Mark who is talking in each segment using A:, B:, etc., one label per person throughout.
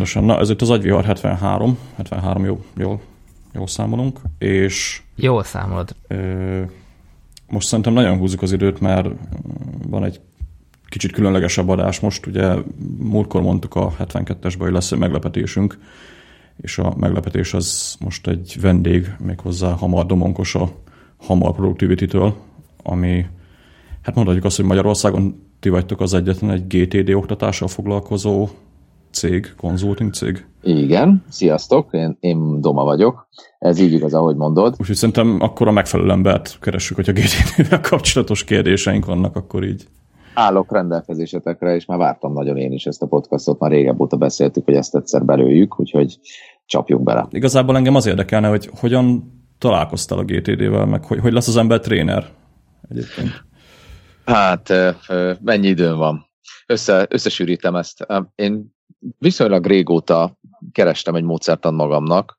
A: pontosan. Na, ez itt az agyvihar 73, 73 jó, jól, jól számolunk, és...
B: Jól számolod.
A: Ö, most szerintem nagyon húzzuk az időt, mert van egy kicsit különlegesebb adás most, ugye múltkor mondtuk a 72-esben, hogy lesz egy meglepetésünk, és a meglepetés az most egy vendég, méghozzá Hamar Domonkos a Hamar Productivity-től, ami, hát mondhatjuk azt, hogy Magyarországon ti vagytok az egyetlen egy GTD oktatással foglalkozó cég, konzulting cég.
C: Igen, sziasztok, én, én Doma vagyok. Ez így igaz, ahogy mondod.
A: Úgyhogy szerintem akkor a megfelelő embert keressük, hogyha GTD-vel kapcsolatos kérdéseink vannak, akkor így.
C: Állok rendelkezésetekre, és már vártam nagyon én is ezt a podcastot, már régebb óta beszéltük, hogy ezt egyszer belőjük, úgyhogy csapjuk bele.
A: Igazából engem az érdekelne, hogy hogyan találkoztál a GTD-vel, meg hogy, hogy lesz az ember tréner egyébként.
C: Hát, mennyi időm van? Össze, összesűrítem ezt. Én viszonylag régóta kerestem egy módszertan magamnak.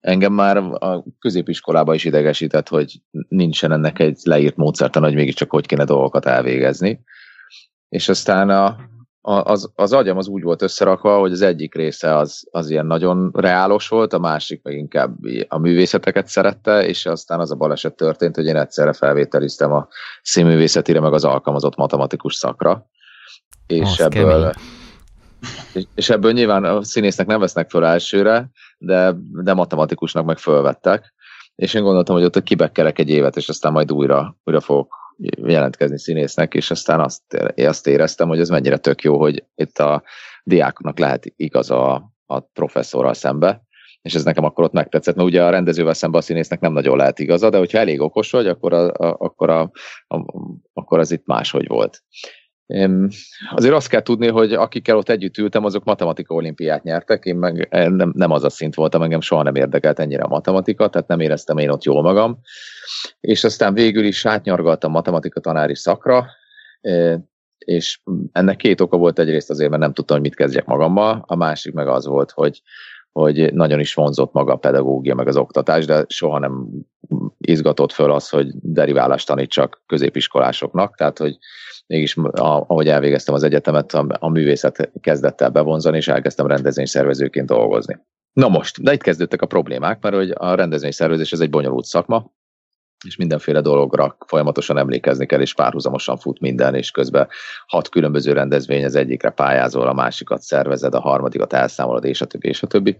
C: Engem már a középiskolában is idegesített, hogy nincsen ennek egy leírt módszertan, hogy mégiscsak hogy kéne dolgokat elvégezni. És aztán a, az, az agyam az úgy volt összerakva, hogy az egyik része az, az ilyen nagyon reálos volt, a másik meg inkább a művészeteket szerette, és aztán az a baleset történt, hogy én egyszerre felvételiztem a színművészetire, meg az alkalmazott matematikus szakra. És az ebből, és, ebből nyilván a színésznek nem vesznek föl elsőre, de, de matematikusnak meg fölvettek. És én gondoltam, hogy ott kibekkerek egy évet, és aztán majd újra, újra fogok jelentkezni színésznek, és aztán azt, azt éreztem, hogy ez mennyire tök jó, hogy itt a diáknak lehet igaz a, a professzorral szembe, és ez nekem akkor ott megtetszett, mert ugye a rendezővel szembe a színésznek nem nagyon lehet igaza, de hogyha elég okos vagy, akkor, a, a, akkor, a, a, akkor az itt máshogy volt. Azért azt kell tudni, hogy akikkel ott együtt ültem, azok matematika olimpiát nyertek, én meg eh, nem, nem az a szint voltam, engem soha nem érdekelt ennyire a matematika, tehát nem éreztem én ott jól magam. És aztán végül is átnyargaltam matematika tanári szakra, eh, és ennek két oka volt egyrészt azért, mert nem tudtam, hogy mit kezdjek magammal, a másik meg az volt, hogy, hogy nagyon is vonzott maga a pedagógia, meg az oktatás, de soha nem izgatott föl az, hogy deriválást tanítsak középiskolásoknak, tehát hogy mégis ahogy elvégeztem az egyetemet, a, a művészet kezdett el bevonzani, és elkezdtem rendezvényszervezőként dolgozni. Na most, de itt kezdődtek a problémák, mert hogy a rendezvényszervezés ez egy bonyolult szakma, és mindenféle dologra folyamatosan emlékezni kell, és párhuzamosan fut minden, és közben hat különböző rendezvény, az egyikre pályázol, a másikat szervezed, a harmadikat elszámolod, és a többi, és a többi.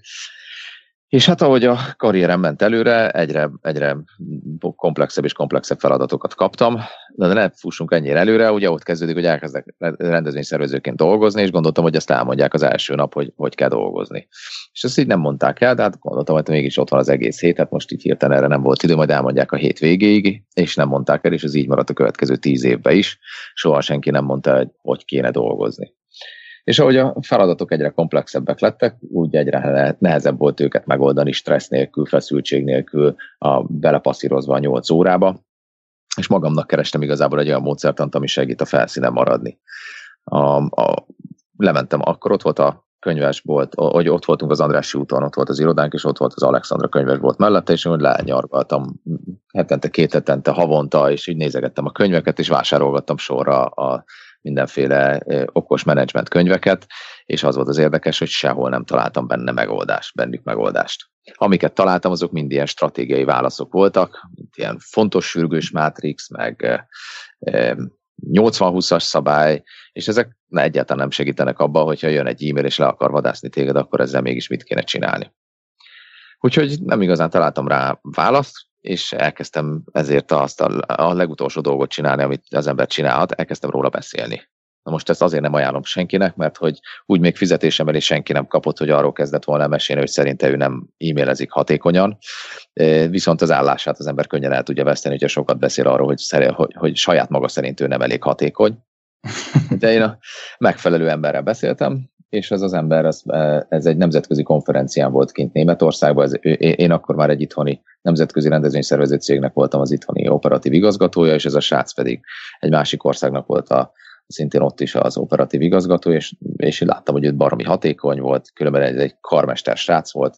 C: És hát ahogy a karrierem ment előre, egyre, egyre komplexebb és komplexebb feladatokat kaptam, de ne fussunk ennyire előre, ugye ott kezdődik, hogy elkezdek rendezvényszervezőként dolgozni, és gondoltam, hogy ezt elmondják az első nap, hogy hogy kell dolgozni. És ezt így nem mondták el, de hát gondoltam, hogy mégis ott van az egész hét, hát most így hirtelen erre nem volt idő, majd elmondják a hét végéig, és nem mondták el, és ez így maradt a következő tíz évben is. Soha senki nem mondta, hogy hogy kéne dolgozni. És ahogy a feladatok egyre komplexebbek lettek, úgy egyre nehezebb volt őket megoldani stressz nélkül, feszültség nélkül, a, belepasszírozva a 8 órába, és magamnak kerestem igazából egy olyan módszertant, ami segít a felszínen maradni. A, a, lementem, akkor ott volt a könyvesbolt, hogy ott voltunk az Andrássy úton, ott volt az irodánk, és ott volt az Alexandra könyvesbolt mellette, és úgy lenyargaltam hetente, két hetente, havonta, és így nézegettem a könyveket, és vásárolgattam sorra a mindenféle okos menedzsment könyveket, és az volt az érdekes, hogy sehol nem találtam benne megoldást, bennük megoldást. Amiket találtam, azok mind ilyen stratégiai válaszok voltak, mint ilyen fontos sürgős mátrix, meg 80-20-as szabály, és ezek ne, egyáltalán nem segítenek abban, hogyha jön egy e-mail és le akar vadászni téged, akkor ezzel mégis mit kéne csinálni. Úgyhogy nem igazán találtam rá választ, és elkezdtem ezért azt a, a legutolsó dolgot csinálni, amit az ember csinálhat, elkezdtem róla beszélni. Na most ezt azért nem ajánlom senkinek, mert hogy úgy még fizetésemmel is senki nem kapott, hogy arról kezdett volna mesélni, hogy szerinte ő nem e-mailezik hatékonyan, viszont az állását az ember könnyen el tudja veszteni, hogyha sokat beszél arról, hogy, szer, hogy, hogy saját maga szerint ő nem elég hatékony. De én a megfelelő emberrel beszéltem, és ez az ember, ez, ez egy nemzetközi konferencián volt kint Németországban, ez, én akkor már egy itthoni nemzetközi rendezvényszervező cégnek voltam az itthoni operatív igazgatója, és ez a srác pedig egy másik országnak volt a, szintén ott is az operatív igazgató, és, és én láttam, hogy ő baromi hatékony volt, különben egy, egy karmester srác volt,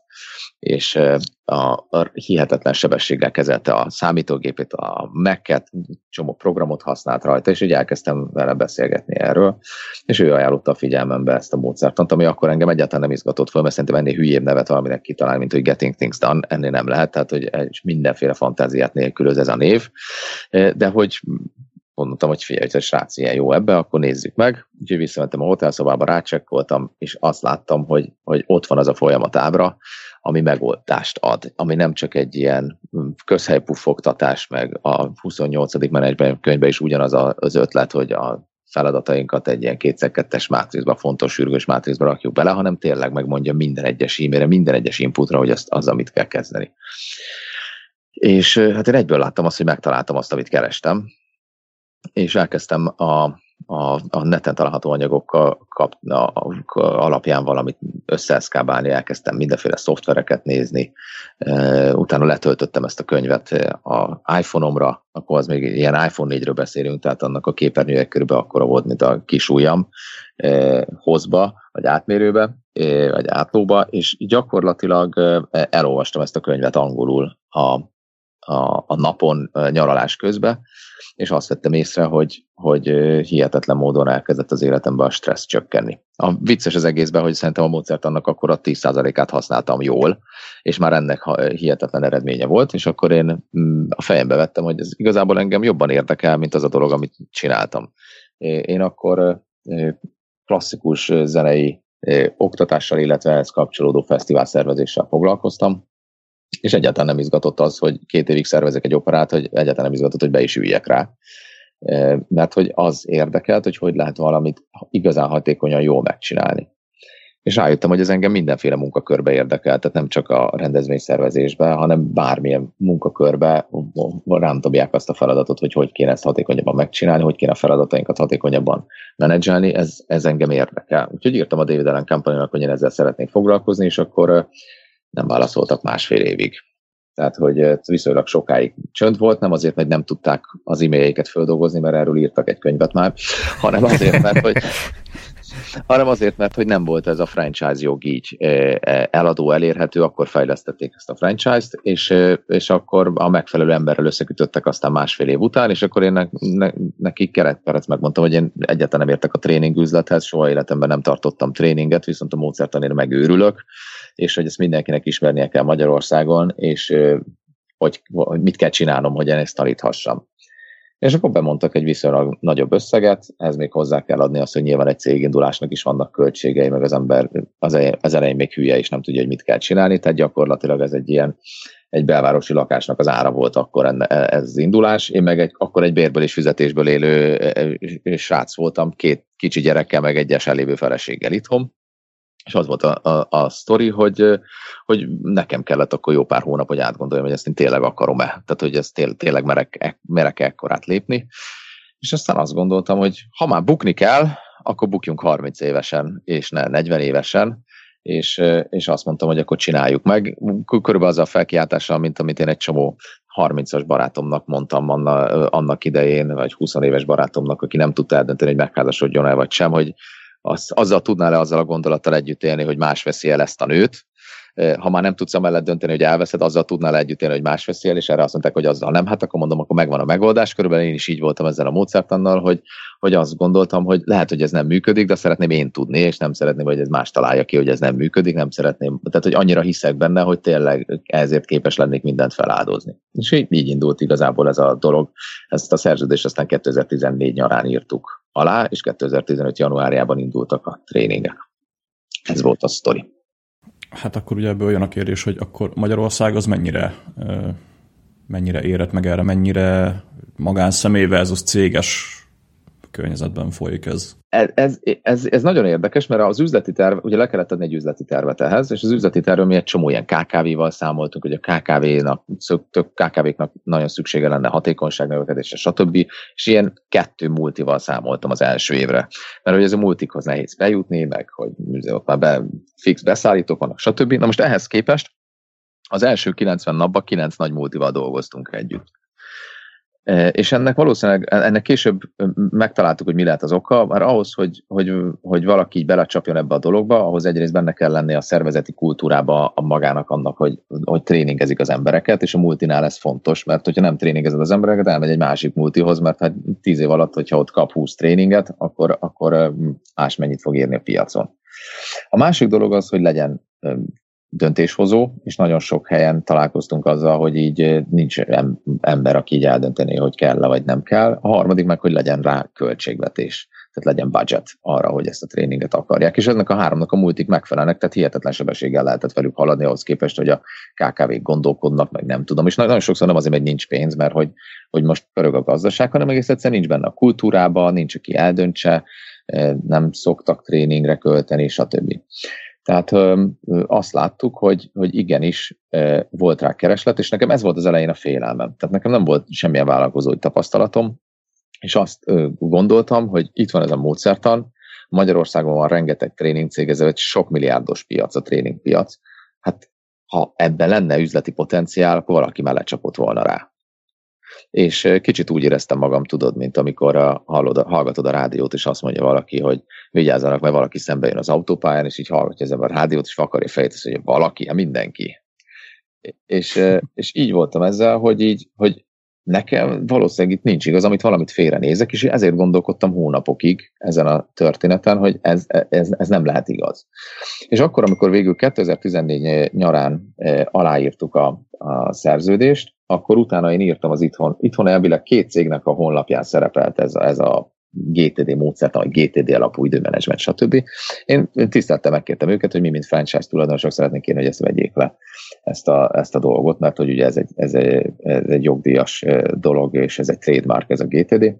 C: és a, a hihetetlen sebességgel kezelte a számítógépét, a Mac-et, csomó programot használt rajta, és így elkezdtem vele beszélgetni erről, és ő ajánlotta a figyelmembe ezt a módszertant, ami akkor engem egyáltalán nem izgatott föl, mert szerintem ennél hülyébb nevet valaminek kitalálni, mint hogy Getting Things Done, ennél nem lehet, tehát hogy mindenféle fantáziát nélkülöz ez a név, de hogy mondtam, hogy figyelj, hogy a srác ilyen jó ebbe, akkor nézzük meg. Úgyhogy visszamentem a hotelszobába, rácsekkoltam, és azt láttam, hogy, hogy ott van az a folyamat ábra, ami megoldást ad, ami nem csak egy ilyen közhelypuffogtatás, meg a 28. menedzsment könyvben is ugyanaz az ötlet, hogy a feladatainkat egy ilyen kétszer-kettes mátrixba, fontos sürgős mátrixba rakjuk bele, hanem tényleg megmondja minden egyes e-mailre, minden egyes inputra, hogy azt, az, amit kell kezdeni. És hát én egyből láttam azt, hogy megtaláltam azt, amit kerestem, és elkezdtem a, a, a neten található anyagokkal kap, a, alapján valamit összeeszkábálni, elkezdtem mindenféle szoftvereket nézni, utána letöltöttem ezt a könyvet a iPhone-omra, akkor az még ilyen iPhone 4-ről beszélünk, tehát annak a képernyője körülbelül akkora volt, mint a kis ujjam hozba, vagy átmérőbe, vagy átlóba, és gyakorlatilag elolvastam ezt a könyvet angolul a, a, a napon nyaralás közben, és azt vettem észre, hogy, hogy hihetetlen módon elkezdett az életemben a stressz csökkenni. A vicces az egészben, hogy szerintem a módszert annak akkor a 10%-át használtam jól, és már ennek hihetetlen eredménye volt, és akkor én mm, a fejembe vettem, hogy ez igazából engem jobban érdekel, mint az a dolog, amit csináltam. Én akkor klasszikus zenei oktatással, illetve ehhez kapcsolódó fesztivál szervezéssel foglalkoztam, és egyáltalán nem izgatott az, hogy két évig szervezek egy operát, hogy egyáltalán nem izgatott, hogy be is üljek rá. Mert hogy az érdekelt, hogy hogy lehet valamit igazán hatékonyan jól megcsinálni. És rájöttem, hogy ez engem mindenféle munkakörbe érdekel, tehát nem csak a rendezvényszervezésbe, hanem bármilyen munkakörbe rám dobják azt a feladatot, hogy hogy kéne ezt hatékonyabban megcsinálni, hogy kéne a feladatainkat hatékonyabban menedzselni, ez, ez engem érdekel. Úgyhogy írtam a David Allen company hogy én ezzel szeretnék foglalkozni, és akkor nem válaszoltak másfél évig. Tehát, hogy ez viszonylag sokáig csönd volt, nem azért, mert nem tudták az e-mailjeiket földolgozni, mert erről írtak egy könyvet már, hanem azért, mert hogy hanem azért, mert hogy nem volt ez a franchise jog így eladó elérhető, akkor fejlesztették ezt a franchise-t, és, és akkor a megfelelő emberrel összekütöttek aztán másfél év után, és akkor én ne, ne, neki keretperec megmondtam, hogy én egyáltalán nem értek a tréning üzlethez, soha életemben nem tartottam tréninget, viszont a módszertanért megőrülök, és hogy ezt mindenkinek ismernie kell Magyarországon, és hogy, hogy mit kell csinálnom, hogy én ezt taníthassam. És akkor bemondtak egy viszonylag nagyobb összeget, ez még hozzá kell adni azt, hogy nyilván egy cégindulásnak is vannak költségei, meg az ember az, az elején még hülye is nem tudja, hogy mit kell csinálni, tehát gyakorlatilag ez egy ilyen egy belvárosi lakásnak az ára volt akkor enne, ez az indulás. Én meg egy, akkor egy bérből és fizetésből élő srác voltam, két kicsi gyerekkel, meg egyes elévő feleséggel itthon és az volt a, a, a sztori, hogy, hogy nekem kellett akkor jó pár hónap, hogy átgondoljam, hogy ezt én tényleg akarom-e. Tehát, hogy ezt tél, tényleg merek, e, merek ekkorát lépni. És aztán azt gondoltam, hogy ha már bukni kell, akkor bukjunk 30 évesen, és ne 40 évesen, és, és azt mondtam, hogy akkor csináljuk meg. Körülbelül az a felkiáltással, mint amit én egy csomó 30-as barátomnak mondtam anna, annak idején, vagy 20 éves barátomnak, aki nem tudta eldönteni, hogy megházasodjon el vagy sem, hogy az, azzal tudnál-e azzal a gondolattal együtt élni, hogy más veszi el ezt a nőt, ha már nem tudsz amellett dönteni, hogy elveszed, azzal tudnál együtt élni, hogy más veszi el, és erre azt mondták, hogy azzal nem. Hát akkor mondom, akkor megvan a megoldás. Körülbelül én is így voltam ezzel a módszertannal, hogy, hogy azt gondoltam, hogy lehet, hogy ez nem működik, de szeretném én tudni, és nem szeretném, hogy ez más találja ki, hogy ez nem működik, nem szeretném. Tehát, hogy annyira hiszek benne, hogy tényleg ezért képes lennék mindent feláldozni. És így, így indult igazából ez a dolog. Ezt a szerződést aztán 2014 nyarán írtuk alá, és 2015. januárjában indultak a tréningek. Ez volt a sztori.
A: Hát akkor ugye ebből olyan a kérdés, hogy akkor Magyarország az mennyire, mennyire érett meg erre, mennyire magánszemély versus céges környezetben folyik ez.
C: Ez, ez, ez, ez nagyon érdekes, mert az üzleti terv, ugye le kellett adni egy üzleti tervet ehhez, és az üzleti tervről mi egy csomó ilyen KKV-val számoltunk, hogy a KKV-nak, tök KKV-knak nagyon szüksége lenne hatékonyság növekedésre, stb. És ilyen kettő multival számoltam az első évre. Mert hogy ez a multikhoz nehéz bejutni, meg hogy ott már be, fix beszállítók vannak, stb. Na most ehhez képest az első 90 napban 9 nagy multival dolgoztunk együtt És ennek valószínűleg, ennek később megtaláltuk, hogy mi lehet az oka, mert ahhoz, hogy, hogy, hogy valaki így belecsapjon ebbe a dologba, ahhoz egyrészt benne kell lenni a szervezeti kultúrába a magának annak, hogy, hogy tréningezik az embereket, és a multinál ez fontos, mert hogyha nem tréningezed az embereket, elmegy egy másik multihoz, mert hát tíz év alatt, hogyha ott kap 20 tréninget, akkor, akkor más mennyit fog érni a piacon. A másik dolog az, hogy legyen döntéshozó, és nagyon sok helyen találkoztunk azzal, hogy így nincs ember, aki így eldönteni, hogy kell vagy nem kell. A harmadik meg, hogy legyen rá költségvetés, tehát legyen budget arra, hogy ezt a tréninget akarják. És ennek a háromnak a multik megfelelnek, tehát hihetetlen sebességgel lehetett velük haladni ahhoz képest, hogy a KKV-k gondolkodnak, meg nem tudom. És nagyon sokszor nem azért, hogy nincs pénz, mert hogy, hogy most pörög a gazdaság, hanem egész egyszerűen nincs benne a kultúrában, nincs, aki eldöntse, nem szoktak tréningre költeni, stb. Tehát ö, azt láttuk, hogy, hogy igenis ö, volt rá kereslet, és nekem ez volt az elején a félelmem. Tehát nekem nem volt semmilyen vállalkozói tapasztalatom, és azt ö, gondoltam, hogy itt van ez a módszertan, Magyarországon van rengeteg tréningcég, ez egy sok milliárdos piac, a tréningpiac. Hát ha ebben lenne üzleti potenciál, akkor valaki mellett csapott volna rá és kicsit úgy éreztem magam, tudod, mint amikor a, hallod, hallgatod a rádiót, és azt mondja valaki, hogy vigyázzanak, mert valaki szembe jön az autópályán, és így hallgatja az a rádiót, és akarja fejtesz, hogy valaki, hát mindenki. És, és így voltam ezzel, hogy így, hogy nekem valószínűleg itt nincs igaz, amit valamit félrenézek, és ezért gondolkodtam hónapokig ezen a történeten, hogy ez, ez, ez nem lehet igaz. És akkor, amikor végül 2014 nyarán aláírtuk a, a szerződést, akkor utána én írtam az itthon. Itthon elvileg két cégnek a honlapján szerepelt ez a, ez a GTD módszert, vagy GTD alapú időmenedzsment, stb. Én, tiszteltem, megkértem őket, hogy mi, mint franchise tulajdonosok szeretnénk kérni, hogy ezt vegyék le, ezt a, ezt a dolgot, mert hogy ugye ez egy, ez, egy, ez egy jogdíjas dolog, és ez egy trademark, ez a GTD.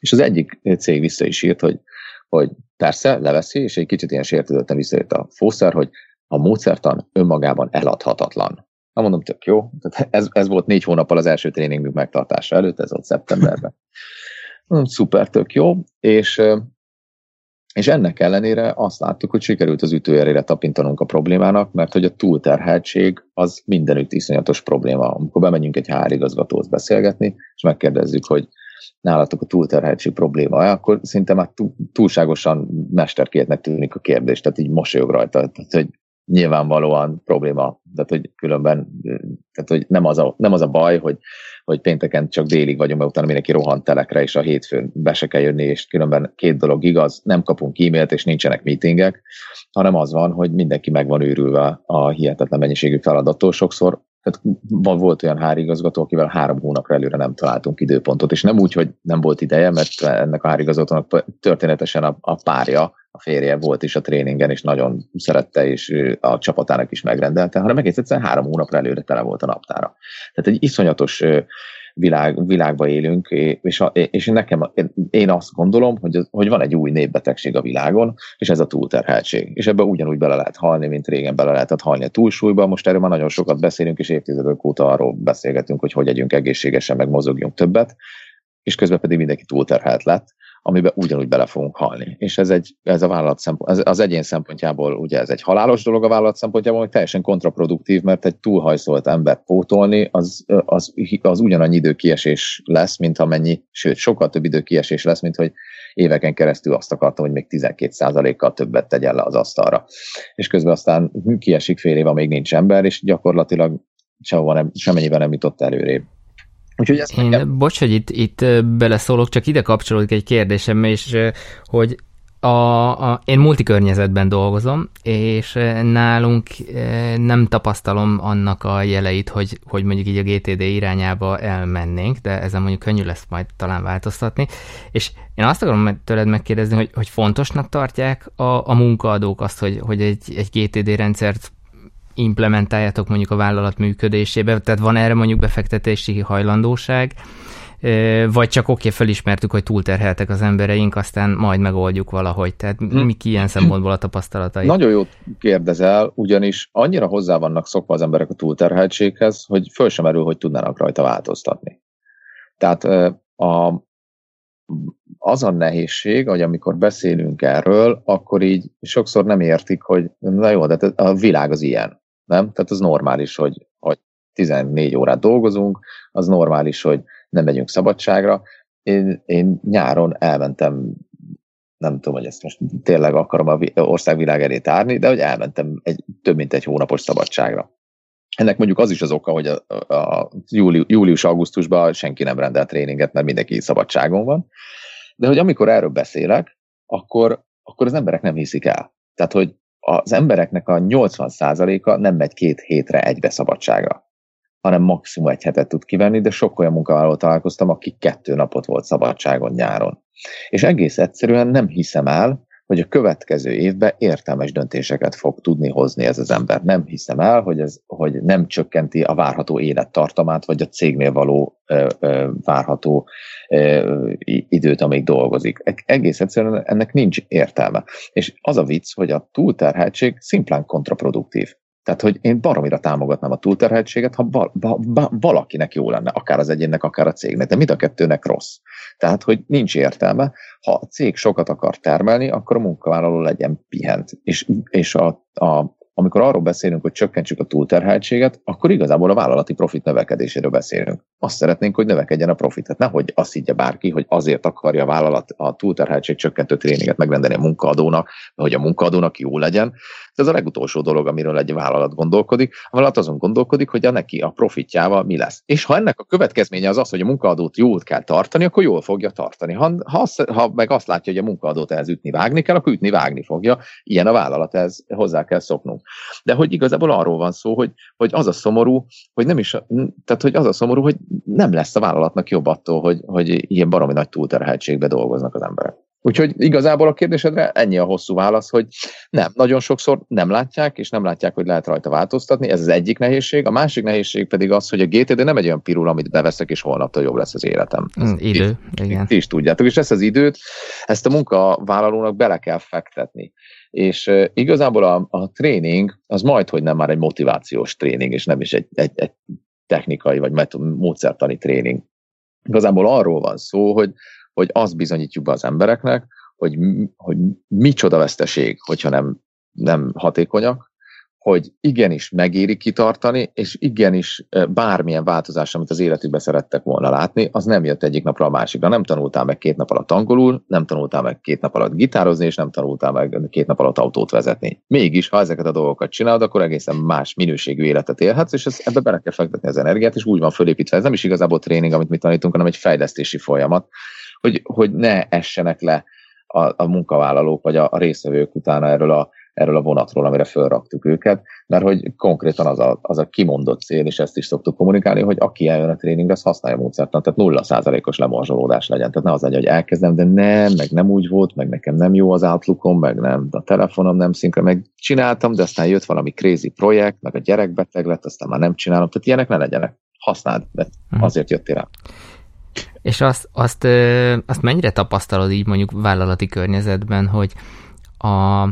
C: És az egyik cég vissza is írt, hogy, hogy persze, leveszi, és egy kicsit ilyen sértődötten visszajött a fószer, hogy a módszertan önmagában eladhatatlan. Na mondom, tök jó. Tehát ez, ez volt négy hónappal az első tréningünk megtartása előtt, ez volt szeptemberben. Szuper, tök jó. És, és ennek ellenére azt láttuk, hogy sikerült az ütőjerére tapintanunk a problémának, mert hogy a túlterheltség az mindenütt iszonyatos probléma. Amikor bemegyünk egy HR igazgatóhoz beszélgetni, és megkérdezzük, hogy nálatok a túlterheltség probléma, akkor szinte már túlságosan mesterkétnek tűnik a kérdés, tehát így mosolyog rajta, tehát hogy nyilvánvalóan probléma. Tehát, hogy különben, tehát, hogy nem az a, nem az a baj, hogy, hogy pénteken csak délig vagyunk, mert utána mindenki rohant telekre, és a hétfőn be se kell jönni, és különben két dolog igaz, nem kapunk e-mailt, és nincsenek meetingek, hanem az van, hogy mindenki meg van őrülve a hihetetlen mennyiségű feladattól. Sokszor tehát volt olyan hárigazgató, akivel három hónapra előre nem találtunk időpontot, és nem úgy, hogy nem volt ideje, mert ennek a hárigazgatónak történetesen a, a párja a férje volt is a tréningen, és nagyon szerette, és a csapatának is megrendelte, hanem egész egyszerűen három hónapra előre tele volt a naptára. Tehát egy iszonyatos világ, világba élünk, és, a, és nekem, én azt gondolom, hogy, hogy van egy új népbetegség a világon, és ez a túlterheltség. És ebbe ugyanúgy bele lehet halni, mint régen bele lehetett halni a túlsúlyba. Most erről már nagyon sokat beszélünk, és évtizedek óta arról beszélgetünk, hogy hogy együnk egészségesen, meg mozogjunk többet, és közben pedig mindenki túlterhelt lett amiben ugyanúgy bele fogunk halni. És ez, egy, ez a vállalat szempont, az, az egyén szempontjából ugye ez egy halálos dolog a vállalat szempontjából, hogy teljesen kontraproduktív, mert egy túlhajszolt ember pótolni, az, az, az ugyanannyi időkiesés lesz, mint amennyi, sőt, sokkal több időkiesés lesz, mint hogy éveken keresztül azt akartam, hogy még 12%-kal többet tegyen le az asztalra. És közben aztán kiesik fél éve, még nincs ember, és gyakorlatilag sehova nem, semennyiben nem jutott előrébb.
B: Úgyhogy ezt Én, nekem... bocs, hogy itt, itt beleszólok, csak ide kapcsolódik egy kérdésem, és hogy a, a, én multikörnyezetben dolgozom, és nálunk nem tapasztalom annak a jeleit, hogy, hogy mondjuk így a GTD irányába elmennénk, de ezen mondjuk könnyű lesz majd talán változtatni. És én azt akarom tőled megkérdezni, hogy, hogy fontosnak tartják a, a munkaadók azt, hogy, hogy egy, egy GTD rendszert implementáljátok mondjuk a vállalat működésébe, tehát van erre mondjuk befektetési hajlandóság, vagy csak oké, okay, felismertük, hogy túlterheltek az embereink, aztán majd megoldjuk valahogy. Tehát hm. mi ilyen szempontból a tapasztalatai?
C: Nagyon jót kérdezel, ugyanis annyira hozzá vannak szokva az emberek a túlterheltséghez, hogy föl sem erül, hogy tudnának rajta változtatni. Tehát a, az a nehézség, hogy amikor beszélünk erről, akkor így sokszor nem értik, hogy na jó, de a világ az ilyen nem? Tehát az normális, hogy, hogy 14 órát dolgozunk, az normális, hogy nem megyünk szabadságra. Én, én nyáron elmentem nem tudom, hogy ezt most tényleg akarom a országvilág elé tárni, de hogy elmentem egy, több mint egy hónapos szabadságra. Ennek mondjuk az is az oka, hogy a, a júli, július-augusztusban senki nem rendelt tréninget, mert mindenki szabadságon van. De hogy amikor erről beszélek, akkor, akkor az emberek nem hiszik el. Tehát, hogy az embereknek a 80%-a nem megy két hétre egybe szabadságra, hanem maximum egy hetet tud kivenni, de sok olyan munkavállalót találkoztam, akik kettő napot volt szabadságon nyáron. És egész egyszerűen nem hiszem el, hogy a következő évben értelmes döntéseket fog tudni hozni ez az ember. Nem hiszem el, hogy, ez, hogy nem csökkenti a várható élettartamát, vagy a cégnél való ö, ö, várható ö, időt, amíg dolgozik. E-, egész egyszerűen ennek nincs értelme. És az a vicc, hogy a túlterheltség szimplán kontraproduktív. Tehát, hogy én baromira támogatnám a túlterheltséget, ha val- ba- valakinek jó lenne, akár az egyénnek, akár a cégnek, de mind a kettőnek rossz. Tehát, hogy nincs értelme, ha a cég sokat akar termelni, akkor a munkavállaló legyen pihent. És, és a, a, amikor arról beszélünk, hogy csökkentsük a túlterheltséget, akkor igazából a vállalati profit növekedéséről beszélünk. Azt szeretnénk, hogy növekedjen a profit. Tehát nehogy azt higgye bárki, hogy azért akarja a vállalat a túlterheltség csökkentő tréninget megrendelni a munkaadónak, hogy a munkaadónak jó legyen. Ez a legutolsó dolog, amiről egy vállalat gondolkodik. A vállalat azon gondolkodik, hogy a neki a profitjával mi lesz. És ha ennek a következménye az az, hogy a munkaadót jól kell tartani, akkor jól fogja tartani. Ha, ha, ha meg azt látja, hogy a munkaadót ehhez ütni vágni kell, akkor ütni vágni fogja. Ilyen a vállalat, ez hozzá kell szoknunk. De hogy igazából arról van szó, hogy, hogy az a szomorú, hogy nem is, tehát hogy az a szomorú, hogy nem lesz a vállalatnak jobb attól, hogy, hogy ilyen baromi nagy túlterheltségbe dolgoznak az emberek. Úgyhogy igazából a kérdésedre ennyi a hosszú válasz, hogy nem, nagyon sokszor nem látják, és nem látják, hogy lehet rajta változtatni, ez az egyik nehézség. A másik nehézség pedig az, hogy a GTD nem egy olyan pirul, amit beveszek, és holnaptól jobb lesz az életem.
B: Mm, idő,
C: ti, igen. Ti is tudjátok, és ezt az időt, ezt a munkavállalónak bele kell fektetni. És igazából a, a tréning az majd, hogy nem már egy motivációs tréning, és nem is egy, egy, egy technikai vagy módszertani tréning. Igazából arról van szó, hogy hogy azt bizonyítjuk be az embereknek, hogy, hogy micsoda veszteség, hogyha nem, nem hatékonyak, hogy igenis megéri kitartani, és igenis bármilyen változás, amit az életükben szerettek volna látni, az nem jött egyik napra a másikra. Nem tanultál meg két nap alatt angolul, nem tanultál meg két nap alatt gitározni, és nem tanultál meg két nap alatt autót vezetni. Mégis, ha ezeket a dolgokat csinálod, akkor egészen más minőségű életet élhetsz, és ez, ebbe bele kell fektetni az energiát, és úgy van fölépítve. Ez nem is igazából tréning, amit mi tanítunk, hanem egy fejlesztési folyamat, hogy, hogy ne essenek le a, a munkavállalók vagy a, a részvevők utána erről a, erről a vonatról, amire felraktuk őket, mert hogy konkrétan az a, az a kimondott cél, és ezt is szoktuk kommunikálni, hogy aki eljön a tréningre, az használja a módszert, tehát nulla százalékos lemorzsolódás legyen. Tehát ne az legyen, hogy elkezdem, de nem, meg nem úgy volt, meg nekem nem jó az outlookom, meg nem, a telefonom nem szinkron, meg csináltam, de aztán jött valami crazy projekt, meg a gyerek beteg lett, aztán már nem csinálom, tehát ilyenek ne legyenek. Használd, mert mhm. azért jöttél rá.
B: És azt, azt, azt mennyire tapasztalod így mondjuk vállalati környezetben, hogy a,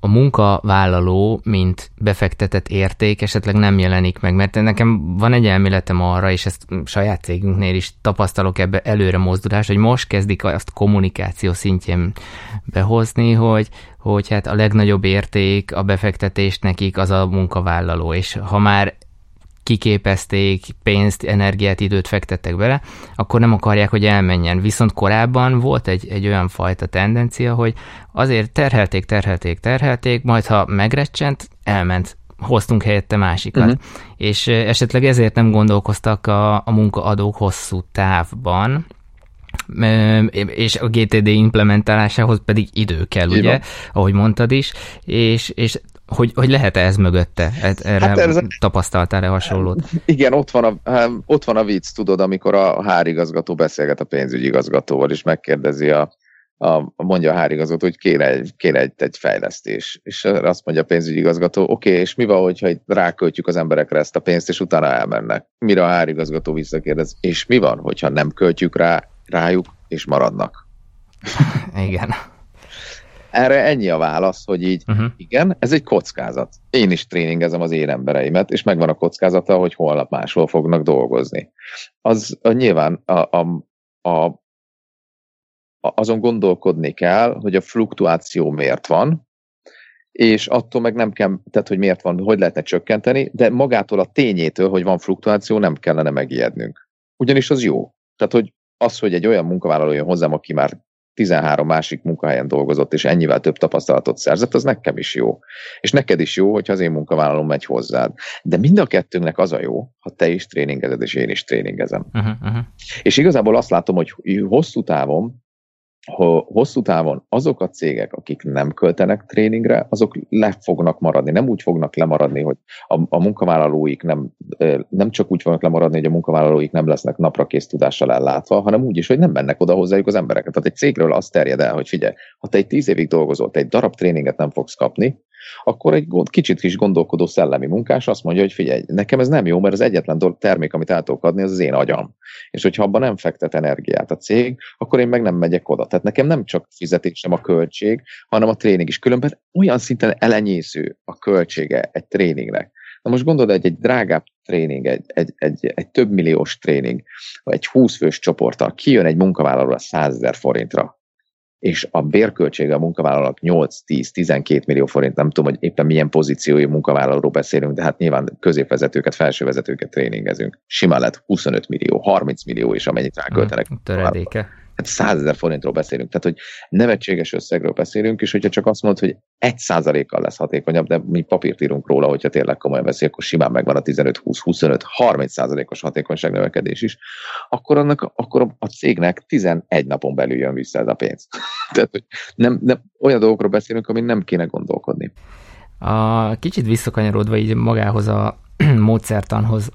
B: a munkavállaló, mint befektetett érték esetleg nem jelenik meg, mert nekem van egy elméletem arra, és ezt saját cégünknél is tapasztalok ebbe előre mozdulás, hogy most kezdik azt kommunikáció szintjén behozni, hogy, hogy hát a legnagyobb érték a befektetés nekik az a munkavállaló, és ha már kiképezték, pénzt, energiát, időt fektettek bele, akkor nem akarják, hogy elmenjen. Viszont korábban volt egy, egy olyan fajta tendencia, hogy azért terhelték, terhelték, terhelték, majd ha megrecsent, elment hoztunk helyette másikat. Uh-huh. És esetleg ezért nem gondolkoztak a, a munkaadók hosszú távban, és a GTD implementálásához pedig idő kell, Igen. ugye, ahogy mondtad is, és, és hogy, hogy lehet-e ez mögötte? E, erre hát ez, tapasztaltál-e hasonlót?
C: Igen, ott van, a, hát ott van a vicc, tudod, amikor a hárigazgató beszélget a pénzügyi igazgatóval, és megkérdezi a, a, mondja a hárigazgató, hogy kéne, egy, kéne egy, egy fejlesztés. És azt mondja a pénzügyi igazgató, oké, okay, és mi van, hogyha ráköltjük az emberekre ezt a pénzt, és utána elmennek? Mire a hárigazgató visszakérdez, és mi van, hogyha nem költjük rá, rájuk, és maradnak?
B: Igen.
C: Erre ennyi a válasz, hogy így, uh-huh. igen, ez egy kockázat. Én is tréningezem az én embereimet, és megvan a kockázata, hogy holnap máshol fognak dolgozni. Az a, nyilván a, a, a, azon gondolkodni kell, hogy a fluktuáció miért van, és attól meg nem kell, tehát hogy miért van, hogy lehetne csökkenteni, de magától a tényétől, hogy van fluktuáció, nem kellene megijednünk. Ugyanis az jó. Tehát, hogy az, hogy egy olyan munkavállaló jön hozzám, aki már 13 másik munkahelyen dolgozott, és ennyivel több tapasztalatot szerzett, az nekem is jó. És neked is jó, hogyha az én munkavállalom megy hozzád. De mind a kettőnknek az a jó, ha te is tréningezed, és én is tréningezem. Uh-huh, uh-huh. És igazából azt látom, hogy hosszú távon ha hosszú távon azok a cégek, akik nem költenek tréningre, azok le fognak maradni. Nem úgy fognak lemaradni, hogy a, a munkavállalóik nem, nem csak úgy fognak lemaradni, hogy a munkavállalóik nem lesznek napra kész tudással ellátva, hanem úgy is, hogy nem mennek oda hozzájuk az embereket. Tehát egy cégről azt terjed el, hogy figyelj, ha te egy tíz évig dolgozol, te egy darab tréninget nem fogsz kapni, akkor egy kicsit is gondolkodó szellemi munkás azt mondja, hogy figyelj, nekem ez nem jó, mert az egyetlen termék, amit el tudok adni, az az én agyam. És hogyha abban nem fektet energiát a cég, akkor én meg nem megyek oda. Tehát nekem nem csak fizetésem a költség, hanem a tréning is. Különben olyan szinten elenyésző a költsége egy tréningnek. Na most gondolod, egy, egy drágább tréning, egy, egy, egy, egy több milliós tréning, vagy egy 20 fős csoporttal kijön egy munkavállaló a 100 ezer forintra, és a bérköltsége a munkavállalónak 8-10-12 millió forint, nem tudom, hogy éppen milyen pozíciói munkavállalóról beszélünk, de hát nyilván középvezetőket, felsővezetőket tréningezünk. Simán lett 25 millió, 30 millió is, amennyit ráköltenek.
B: Töredéke
C: hát 100 ezer forintról beszélünk, tehát hogy nevetséges összegről beszélünk, és hogyha csak azt mondod, hogy egy százalékkal lesz hatékonyabb, de mi papírt írunk róla, hogyha tényleg komolyan beszél, akkor simán megvan a 15-20-25-30 százalékos hatékonyság növekedés is, akkor, annak, akkor a cégnek 11 napon belül jön vissza ez a pénz. tehát, hogy nem, nem, olyan dolgokról beszélünk, amin nem kéne gondolkodni.
B: A kicsit visszakanyarodva így magához a módszertanhoz,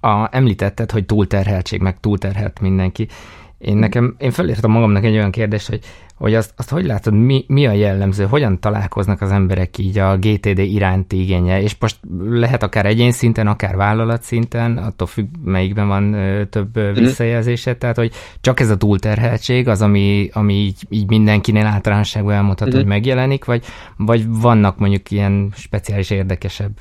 B: a, említetted, hogy túlterheltség, meg túlterhelt mindenki. Én nekem, én felírtam magamnak egy olyan kérdést, hogy, hogy azt, azt hogy látod, mi, mi a jellemző, hogyan találkoznak az emberek így a GTD iránti igénye, és most lehet akár egyén szinten, akár vállalat szinten, attól függ, melyikben van több mhm. visszajelzése, tehát hogy csak ez a túlterheltség az, ami, ami így, így mindenkinél általánosságban elmondható, uh-huh. hogy megjelenik, vagy, vagy vannak mondjuk ilyen speciális érdekesebb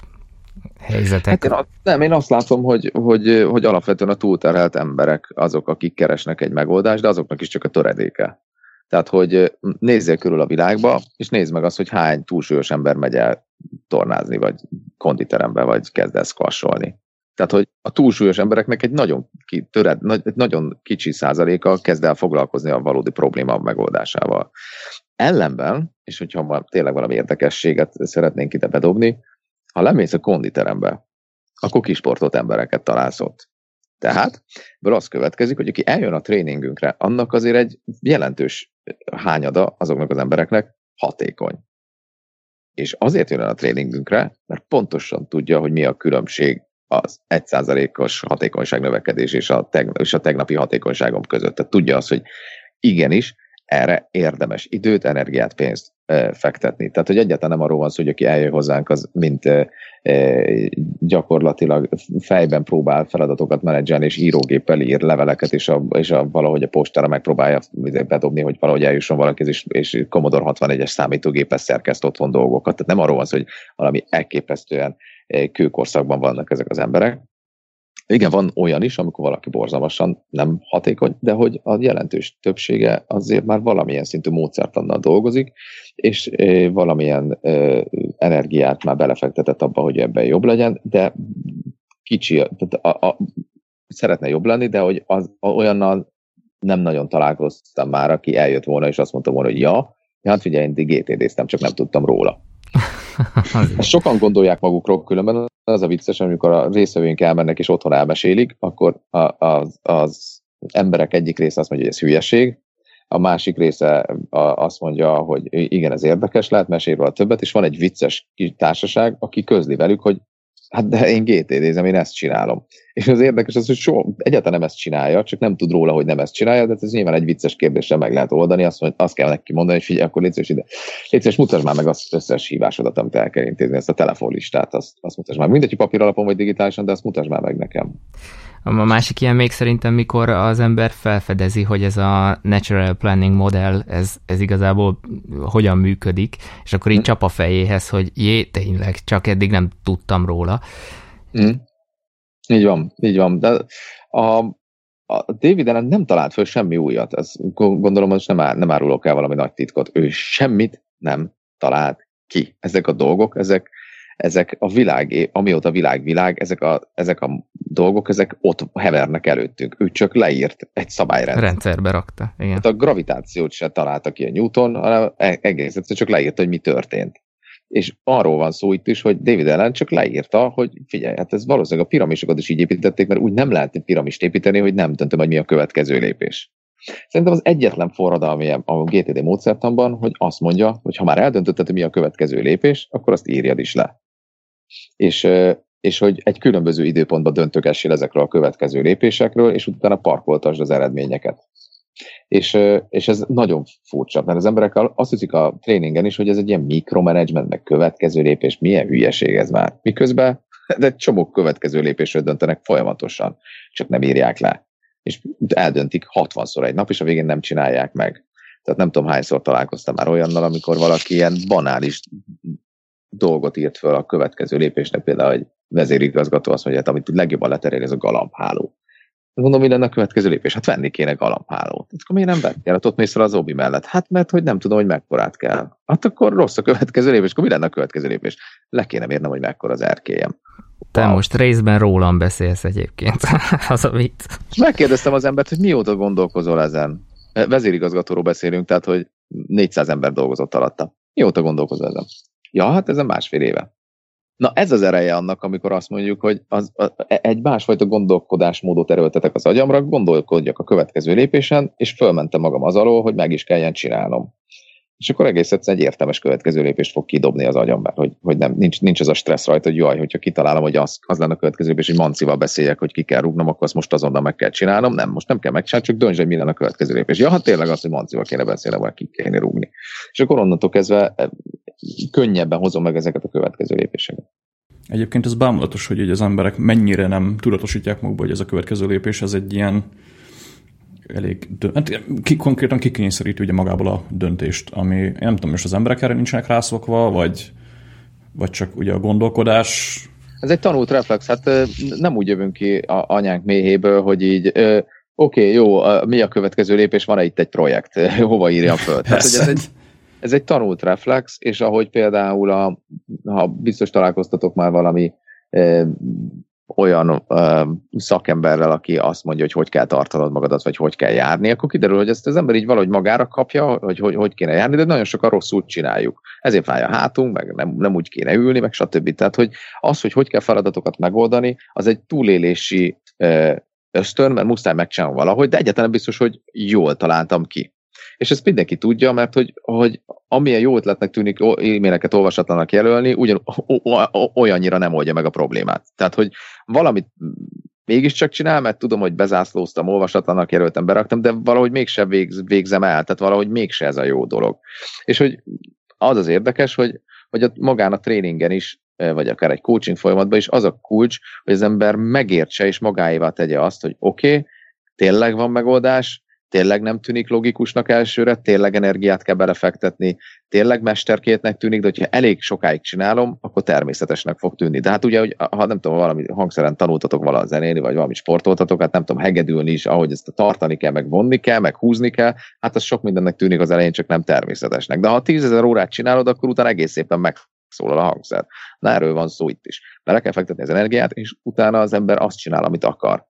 B: helyzetek?
C: Hát én, nem, én azt látom, hogy, hogy, hogy alapvetően a túlterhelt emberek azok, akik keresnek egy megoldást, de azoknak is csak a töredéke. Tehát, hogy nézzél körül a világba, és nézd meg azt, hogy hány túlsúlyos ember megy el tornázni, vagy konditerembe, vagy kezd el squasholni. Tehát, hogy a túlsúlyos embereknek egy nagyon, ki, töred, egy nagyon kicsi százaléka kezd el foglalkozni a valódi probléma megoldásával. Ellenben, és hogyha tényleg valami érdekességet szeretnénk ide bedobni, ha lemész a konditerembe, akkor kisportott embereket találsz ott. Tehát, ebből az következik, hogy aki eljön a tréningünkre, annak azért egy jelentős hányada azoknak az embereknek hatékony. És azért jön el a tréningünkre, mert pontosan tudja, hogy mi a különbség az 1%-os hatékonyság növekedés és a, teg- és a tegnapi hatékonyságom között. Tehát tudja azt, hogy igenis, erre érdemes időt, energiát, pénzt fektetni. Tehát, hogy egyáltalán nem arról van szó, hogy aki eljön hozzánk, az mint gyakorlatilag fejben próbál feladatokat menedzselni, és írógéppel ír leveleket, és, a, és a, valahogy a postára megpróbálja bedobni, hogy valahogy eljusson valaki, és, és Commodore 64-es számítógépes szerkeszt otthon dolgokat. Tehát nem arról van szó, hogy valami elképesztően kőkorszakban vannak ezek az emberek, igen, van olyan is, amikor valaki borzalmasan nem hatékony, de hogy a jelentős többsége azért már valamilyen szintű módszertannal dolgozik, és valamilyen energiát már belefektetett abba, hogy ebben jobb legyen, de kicsi, tehát a, a, szeretne jobb lenni, de hogy az, olyannal nem nagyon találkoztam már, aki eljött volna, és azt mondta volna, hogy ja, hát figyelj, én GTD-ztem, csak nem tudtam róla. Sokan gondolják magukról, különben az a vicces, amikor a részvevőink elmennek és otthon elmesélik, akkor a, az, az emberek egyik része azt mondja, hogy ez hülyeség, a másik része azt mondja, hogy igen, ez érdekes lehet, mesél róla többet, és van egy vicces társaság, aki közli velük, hogy hát de én GTD-zem, én ezt csinálom. És az érdekes az, hogy soha, egyáltalán nem ezt csinálja, csak nem tud róla, hogy nem ezt csinálja, de ez nyilván egy vicces kérdéssel meg lehet oldani, azt, hogy azt kell neki mondani, hogy figyelj, akkor légy szíves ide. Légy szíves, mutasd már meg azt összes hívásodat, amit el kell intézni, ezt a telefonlistát, azt, azt mutasd már. Mindegy, papír alapon vagy digitálisan, de azt mutasd már meg nekem.
B: A másik ilyen még szerintem, mikor az ember felfedezi, hogy ez a natural planning modell, ez, ez igazából hogyan működik, és akkor így mm. csap a fejéhez, hogy jé, tényleg, csak eddig nem tudtam róla.
C: Mm. Így van, így van. De a, a David Allen nem talált föl semmi újat. Ez gondolom, hogy nem, ár, nem árulok el valami nagy titkot. Ő semmit nem talált ki. Ezek a dolgok, ezek, ezek a világ, amióta világ világ, ezek a, ezek a dolgok, ezek ott hevernek előttünk. Ő csak leírt egy szabályrendszer.
B: Rendszerbe rakta, igen. Hát
C: a gravitációt se találta ki a Newton, hanem e- egész egyszerűen csak leírta, hogy mi történt. És arról van szó itt is, hogy David Allen csak leírta, hogy figyelj, hát ez valószínűleg a piramisokat is így építették, mert úgy nem lehet piramist építeni, hogy nem döntöm, hogy mi a következő lépés. Szerintem az egyetlen forradalmi a GTD módszertanban, hogy azt mondja, hogy ha már eldöntötted, hogy mi a következő lépés, akkor azt írjad is le. És, és hogy egy különböző időpontban döntögessél ezekről a következő lépésekről, és utána parkoltasd az eredményeket. És, és ez nagyon furcsa, mert az emberek azt hiszik a tréningen is, hogy ez egy ilyen mikromanagement, meg következő lépés, milyen hülyeség ez már. Miközben de egy csomó következő lépésről döntenek folyamatosan, csak nem írják le. És eldöntik 60-szor egy nap, és a végén nem csinálják meg. Tehát nem tudom, hányszor találkoztam már olyannal, amikor valaki ilyen banális dolgot írt föl a következő lépésnek, például egy vezérigazgató azt mondja, hát, amit legjobban leterél, ez a galambháló. Mondom, mi lenne a következő lépés? Hát venni kéne galambhálót. Hát akkor miért nem vettél? Hát ott mész fel az obi mellett. Hát mert hogy nem tudom, hogy mekkorát kell. Hát akkor rossz a következő lépés, akkor mi lenne a következő lépés? Le kéne mérnem, hogy mekkora az erkélyem.
B: Te most részben rólam beszélsz egyébként. az a vicc.
C: Megkérdeztem az embert, hogy mióta gondolkozol ezen. Vezérigazgatóról beszélünk, tehát hogy 400 ember dolgozott alatta. Mióta gondolkozol ezen? Ja, hát ezen másfél éve. Na ez az ereje annak, amikor azt mondjuk, hogy az, a, egy másfajta gondolkodásmódot erőltetek az agyamra, gondolkodjak a következő lépésen, és fölmentem magam az alól, hogy meg is kelljen csinálnom. És akkor egész egyszerűen egy értelmes következő lépést fog kidobni az agyam, mert hogy, hogy nem, nincs, nincs az a stressz rajta, hogy jaj, hogyha kitalálom, hogy az, az lenne a következő lépés, hogy mancival beszéljek, hogy ki kell rúgnom, akkor azt most azonnal meg kell csinálnom. Nem, most nem kell megcsinálni, csak dönts, hogy mi lenne a következő lépés. Ja, hát tényleg az, hogy mancival kéne beszélni, vagy ki kéne rúgni. És akkor onnantól kezdve könnyebben hozom meg ezeket a következő lépéseket.
A: Egyébként ez bámulatos, hogy az emberek mennyire nem tudatosítják magukba, hogy ez a következő lépés, ez egy ilyen elég, hát ki, konkrétan kikényszeríti ugye magából a döntést, ami én nem tudom, most az emberek erre nincsenek rászokva, vagy, vagy csak ugye a gondolkodás.
C: Ez egy tanult reflex, hát nem úgy jövünk ki a anyánk méhéből, hogy így oké, okay, jó, mi a következő lépés, van-e itt egy projekt, hova írjam föl. Tehát, hogy ez egy, ez egy tanult reflex, és ahogy például, a, ha biztos találkoztatok már valami olyan ö, szakemberrel, aki azt mondja, hogy hogy kell tartanod magadat, vagy hogy kell járni, akkor kiderül, hogy ezt az ember így valahogy magára kapja, hogy hogy, hogy kéne járni, de nagyon sokan rosszul csináljuk. Ezért fáj a hátunk, meg nem, nem úgy kéne ülni, meg stb. Tehát, hogy az, hogy hogy kell feladatokat megoldani, az egy túlélési ö, ösztön, mert muszáj megcsinálni valahogy, de egyáltalán biztos, hogy jól találtam ki. És ezt mindenki tudja, mert hogy, hogy amilyen jó ötletnek tűnik e-maileket olvasatlanak jelölni, ugyan olyannyira nem oldja meg a problémát. Tehát, hogy valamit mégiscsak csinál, mert tudom, hogy bezászlóztam, olvasatlanak jelöltem, beraktam, de valahogy mégse végz, végzem el, tehát valahogy mégse ez a jó dolog. És hogy az az érdekes, hogy, hogy a, magán a tréningen is, vagy akár egy coaching folyamatban is az a kulcs, hogy az ember megértse és magáévá tegye azt, hogy oké, okay, tényleg van megoldás, tényleg nem tűnik logikusnak elsőre, tényleg energiát kell belefektetni, tényleg mesterkétnek tűnik, de hogyha elég sokáig csinálom, akkor természetesnek fog tűnni. De hát ugye, hogy ha nem tudom, valami hangszeren tanultatok vala zenéni, vagy valami sportoltatok, hát nem tudom, hegedülni is, ahogy ezt tartani kell, meg vonni kell, meg húzni kell, hát az sok mindennek tűnik az elején, csak nem természetesnek. De ha tízezer órát csinálod, akkor utána egész szépen meg szólal a hangszer. Na erről van szó itt is. Bele kell fektetni az energiát, és utána az ember azt csinál, amit akar.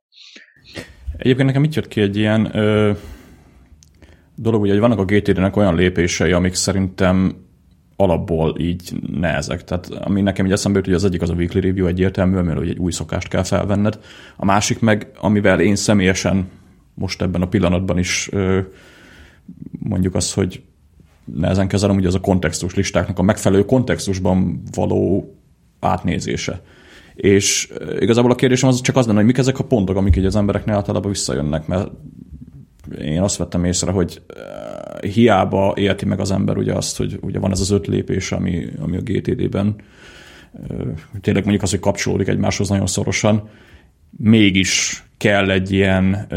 A: Egyébként nekem itt jött ki egy ilyen ö, dolog, ugye, hogy vannak a GTD-nek olyan lépései, amik szerintem alapból így nehezek. Tehát ami nekem így eszembe jut, hogy az egyik az a weekly review egyértelműen, mert egy új szokást kell felvenned. A másik meg, amivel én személyesen most ebben a pillanatban is ö, mondjuk az, hogy nehezen kezelem, ugye az a kontextus listáknak a megfelelő kontextusban való átnézése. És igazából a kérdésem az csak az lenne, hogy mik ezek a pontok, amik így az embereknél általában visszajönnek, mert én azt vettem észre, hogy hiába érti meg az ember ugye azt, hogy ugye van ez az öt lépés, ami, ami a GTD-ben tényleg mondjuk az, hogy kapcsolódik egymáshoz nagyon szorosan, mégis kell egy ilyen,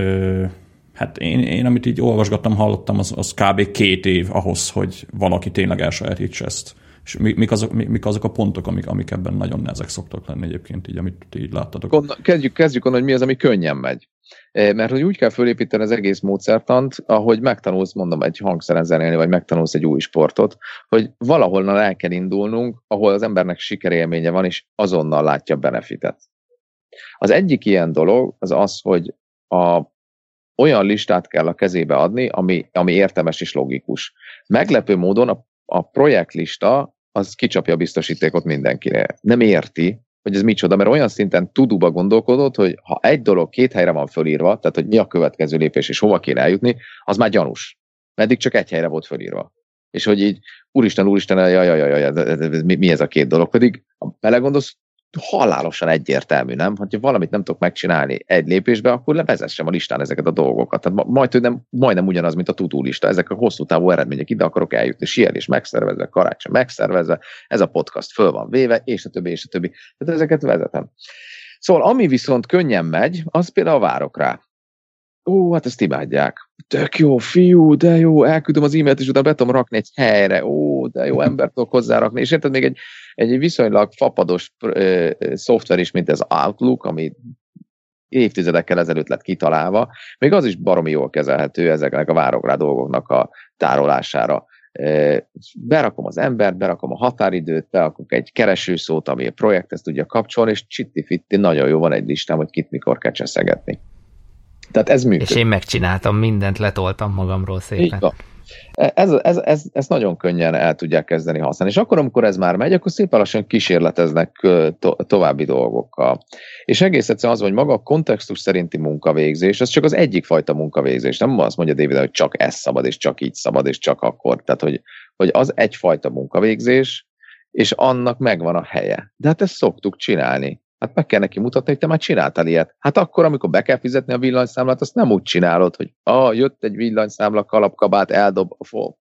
A: hát én, én amit így olvasgattam, hallottam, az, az kb. két év ahhoz, hogy valaki tényleg elsajátítsa ezt. És mik azok, mik azok a pontok, amik, amik ebben nagyon nehezek szoktak lenni egyébként, így, amit így láttatok?
C: Kezdjük, kezdjük onnan, hogy mi az, ami könnyen megy. Mert hogy úgy kell fölépíteni az egész módszertant, ahogy megtanulsz, mondom, egy hangszeren zenélni, vagy megtanulsz egy új sportot, hogy valahol el kell indulnunk, ahol az embernek sikerélménye van, és azonnal látja a benefitet. Az egyik ilyen dolog az az, hogy a, olyan listát kell a kezébe adni, ami, ami értelmes és logikus. Meglepő módon a, a projektlista az kicsapja a biztosítékot mindenkire. Nem érti, hogy ez micsoda, mert olyan szinten tuduba gondolkodott, hogy ha egy dolog két helyre van fölírva, tehát hogy mi a következő lépés és hova kéne eljutni, az már gyanús. Meddig csak egy helyre volt fölírva. És hogy így, úristen, úristen, jaj, jaj, jaj, jaj, mi, mi ez a két dolog? Pedig, ha belegondolsz, halálosan egyértelmű, nem? Ha valamit nem tudok megcsinálni egy lépésbe, akkor levezessem a listán ezeket a dolgokat. Tehát majd, nem, majdnem ugyanaz, mint a tudó lista. Ezek a hosszú távú eredmények, ide akarok eljutni, sielés megszervezve, karácsony megszervezve, ez a podcast föl van véve, és a többi, és a többi. Tehát ezeket vezetem. Szóval ami viszont könnyen megy, az például várok rá. Ó, hát ezt imádják. Tök jó, fiú, de jó, elküldöm az e-mailt, és utána be tudom rakni egy helyre. Ó, de jó, embert tudok hozzárakni. És érted, még egy, egy viszonylag fapados ö, szoftver is, mint ez Outlook, ami évtizedekkel ezelőtt lett kitalálva, még az is baromi jól kezelhető ezeknek a várok rá dolgoknak a tárolására. Berakom az embert, berakom a határidőt, berakom egy keresőszót, ami a projekthez tudja kapcsolni, és csitti-fitti, nagyon jó van egy listám, hogy kit mikor kell cseszegetni. Tehát ez működik.
B: És én megcsináltam mindent, letoltam magamról szépen. Így van.
C: Ez, ez, ez, ez nagyon könnyen el tudják kezdeni használni. És akkor, amikor ez már megy, akkor szépen lassan kísérleteznek to- további dolgokkal. És egész egyszerűen az, hogy maga a kontextus szerinti munkavégzés, az csak az egyik fajta munkavégzés. Nem azt mondja David, hogy csak ez szabad, és csak így szabad, és csak akkor. Tehát, hogy, hogy az egyfajta munkavégzés, és annak megvan a helye. De hát ezt szoktuk csinálni. Hát meg kell neki mutatni, hogy te már csináltál ilyet. Hát akkor, amikor be kell fizetni a villanyszámlát, azt nem úgy csinálod, hogy ah, jött egy villanyszámla, kalapkabát, eldob,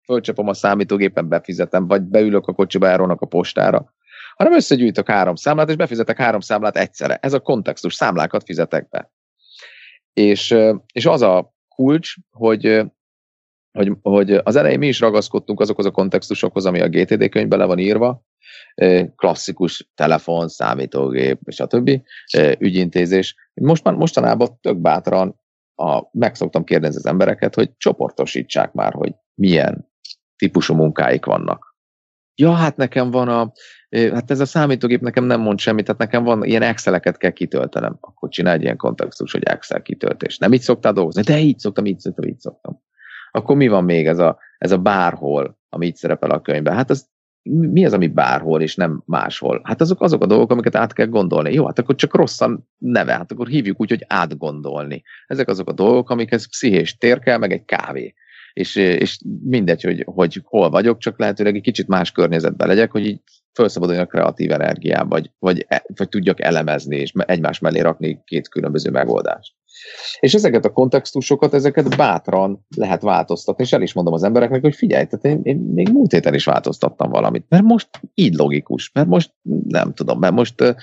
C: fölcsapom a számítógépen, befizetem, vagy beülök a kocsiba, elrónak a postára. Hanem összegyűjtök három számlát, és befizetek három számlát egyszerre. Ez a kontextus, számlákat fizetek be. És, és az a kulcs, hogy hogy, hogy az elején mi is ragaszkodtunk azokhoz a kontextusokhoz, ami a GTD könyvben le van írva, klasszikus telefon, számítógép, többi ügyintézés. Most már mostanában tök bátran a, meg szoktam kérdezni az embereket, hogy csoportosítsák már, hogy milyen típusú munkáik vannak. Ja, hát nekem van a, hát ez a számítógép nekem nem mond semmit, tehát nekem van, ilyen Exceleket kell kitöltenem. Akkor csinálj ilyen kontextus, hogy Excel kitöltés. Nem így szoktál dolgozni? De így szoktam, így szoktam, így szoktam. Akkor mi van még ez a, ez a bárhol, ami így szerepel a könyvben? Hát az mi az, ami bárhol, és nem máshol? Hát azok azok a dolgok, amiket át kell gondolni. Jó, hát akkor csak rosszan neve, hát akkor hívjuk úgy, hogy átgondolni. Ezek azok a dolgok, amikhez pszichés tér kell, meg egy kávé. És, és mindegy, hogy, hogy hol vagyok, csak lehetőleg egy kicsit más környezetben legyek, hogy így felszabaduljon a kreatív energiám, vagy, vagy, e, vagy tudjak elemezni, és egymás mellé rakni két különböző megoldást. És ezeket a kontextusokat, ezeket bátran lehet változtatni, és el is mondom az embereknek, hogy figyelj, tehát én, én még múlt héten is változtattam valamit, mert most így logikus, mert most nem tudom, mert most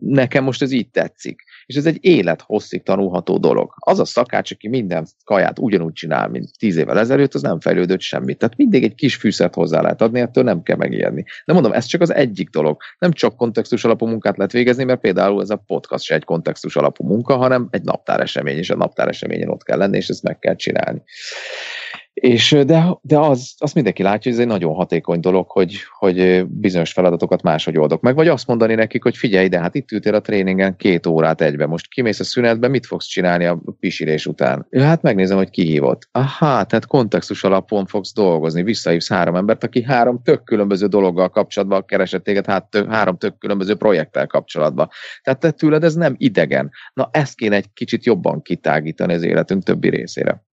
C: nekem most ez így tetszik. És ez egy élethosszig tanulható dolog. Az a szakács, aki minden kaját ugyanúgy csinál, mint tíz évvel ezelőtt, az nem fejlődött semmit. Tehát mindig egy kis fűszert hozzá lehet adni, ettől nem kell megijedni. De mondom, ez csak az egyik dolog. Nem csak kontextus alapú munkát lehet végezni, mert például ez a podcast se egy kontextus alapú munka, hanem egy naptár esemény, és a naptár eseményen ott kell lenni, és ezt meg kell csinálni. És de, de az, azt mindenki látja, hogy ez egy nagyon hatékony dolog, hogy, hogy bizonyos feladatokat máshogy oldok meg. Vagy azt mondani nekik, hogy figyelj, de hát itt ültél a tréningen két órát egybe, most kimész a szünetbe, mit fogsz csinálni a pisilés után? Ja, hát megnézem, hogy ki hívott. Aha, tehát kontextus alapon fogsz dolgozni, visszahívsz három embert, aki három tök különböző dologgal kapcsolatban keresett téged, hát tök, három tök különböző projekttel kapcsolatban. Tehát te tőled ez nem idegen. Na ezt kéne egy kicsit jobban kitágítani az életünk többi részére.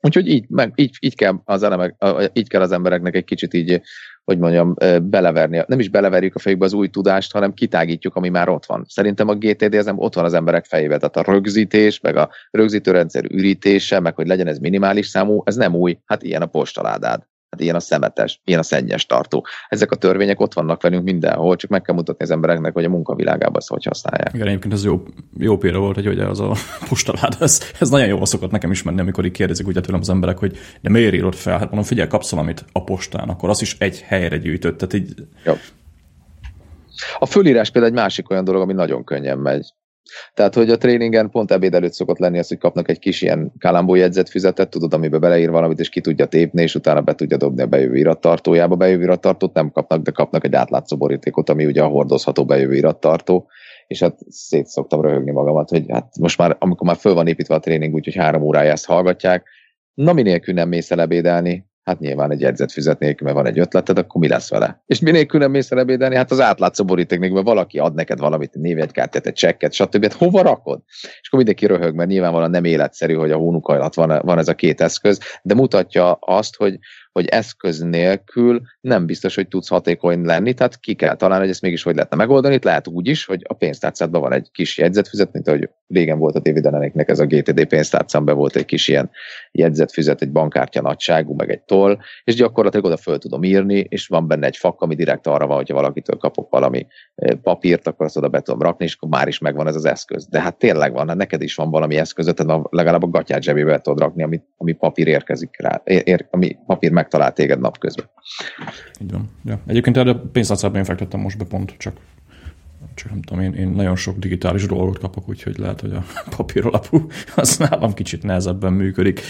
C: Úgyhogy így, meg, így, így, kell az elemek, így kell az embereknek egy kicsit így, hogy mondjam, beleverni. Nem is beleverjük a fejükbe az új tudást, hanem kitágítjuk, ami már ott van. Szerintem a GTD ott van az emberek fejébe, tehát a rögzítés, meg a rögzítőrendszer ürítése, meg hogy legyen ez minimális számú, ez nem új, hát ilyen a postaládád. Hát ilyen a szemetes, ilyen a szennyes tartó. Ezek a törvények ott vannak velünk mindenhol, csak meg kell mutatni az embereknek, hogy a munkavilágában ezt hogy használják.
A: Igen, egyébként ez jó, jó példa volt, hogy ugye az a postalád, ez, ez nagyon jól szokott nekem is menni, amikor így kérdezik ugye tőlem az emberek, hogy de miért írod fel? Hát mondom, figyelj, kapsz valamit a postán, akkor az is egy helyre gyűjtött. Tehát így...
C: Jó. A fölírás például egy másik olyan dolog, ami nagyon könnyen megy Tehát, hogy a tréningen pont ebéd előtt szokott lenni az, hogy kapnak egy kis ilyen kalambó jegyzetfüzetet, tudod, amiben beleír valamit, és ki tudja tépni, és utána be tudja dobni a bejövő irattartójába. Bejövő irattartót nem kapnak, de kapnak egy átlátszó borítékot, ami ugye a hordozható bejövő irattartó, és hát szét szoktam röhögni magamat, hogy hát most már, amikor már föl van építve a tréning, úgyhogy három órája ezt hallgatják, na minélkül nem mész el ebédelni, hát nyilván egy jegyzetfüzet nélkül, mert van egy ötleted, akkor mi lesz vele? És minélkül nem mész el ebédelni, hát az átlátszó borítéknél, valaki ad neked valamit, névjegykártyát, egy csekket, stb. Hát hova rakod? És akkor mindenki röhög, mert nyilvánvalóan nem életszerű, hogy a hónuk alatt van, van ez a két eszköz, de mutatja azt, hogy hogy eszköz nélkül nem biztos, hogy tudsz hatékony lenni, tehát ki kell találni, hogy ezt mégis hogy lehetne megoldani. Itt lehet úgy is, hogy a pénztárcádban van egy kis jegyzetfüzet, mint ahogy régen volt a dividendenéknek ez a GTD be volt egy kis ilyen jegyzetfüzet, egy bankkártya nagyságú, meg egy toll, és gyakorlatilag oda föl tudom írni, és van benne egy fak, ami direkt arra van, hogyha valakitől kapok valami eh, papírt, akkor azt oda be tudom rakni, és akkor már is megvan ez az eszköz. De hát tényleg van, hát neked is van valami eszköz, tehát legalább a gatyát zsebébe tudod rakni, ami, ami papír érkezik rá, ér, ami papír megtalál téged napközben.
A: Így van. Ja. Egyébként erre a pénztárcában én fektettem most be pont, csak csak nem tudom, én, én nagyon sok digitális dolgot kapok, úgyhogy lehet, hogy a papír alapú az nálam kicsit nehezebben működik.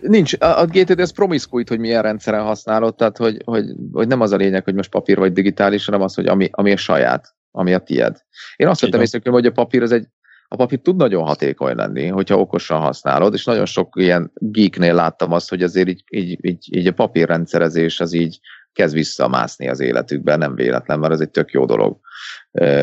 C: Nincs, a, a GTD ez promiscuit, hogy milyen rendszeren használod, tehát hogy, hogy, hogy nem az a lényeg, hogy most papír vagy digitális, hanem az, hogy ami, ami a saját, ami a tied. Én azt vettem észre, hogy a papír az egy a papír tud nagyon hatékony lenni, hogyha okosan használod, és nagyon sok ilyen geeknél láttam azt, hogy azért így, így, így, így a papírrendszerezés az így kezd visszamászni az életükben, nem véletlen, mert ez egy tök jó dolog.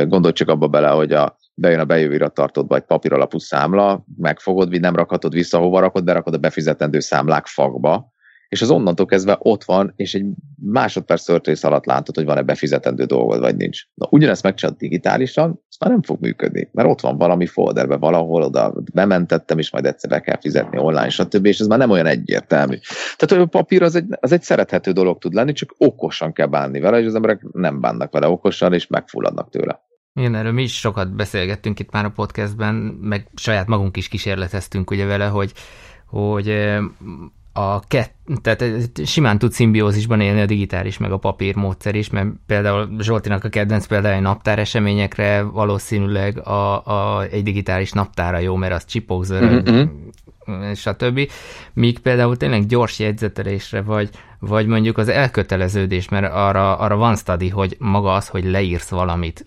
C: Gondolj csak abba bele, hogy a, bejön a bejövő irattartódba egy papír alapú számla, megfogod, nem rakhatod vissza, hova rakod, berakod a befizetendő számlák fagba, és az onnantól kezdve ott van, és egy másodperc történész alatt látod, hogy van-e befizetendő dolgod, vagy nincs. Na, ugyanezt megcsinálod digitálisan, az már nem fog működni, mert ott van valami folderbe valahol, oda bementettem, és majd egyszer be kell fizetni online, stb., és ez már nem olyan egyértelmű. Tehát a papír az egy, az egy szerethető dolog tud lenni, csak okosan kell bánni vele, és az emberek nem bánnak vele okosan, és megfulladnak tőle.
B: Igen, erről mi is sokat beszélgettünk itt már a podcastben, meg saját magunk is kísérleteztünk ugye vele, hogy, hogy a kett, tehát simán tud szimbiózisban élni a digitális meg a papír módszer is, mert például Zsoltinak a kedvenc például naptár eseményekre valószínűleg a, a, egy digitális naptára jó, mert az csipog, mm-hmm stb. Míg például tényleg gyors jegyzetelésre, vagy, vagy mondjuk az elköteleződés, mert arra, arra van study, hogy maga az, hogy leírsz valamit,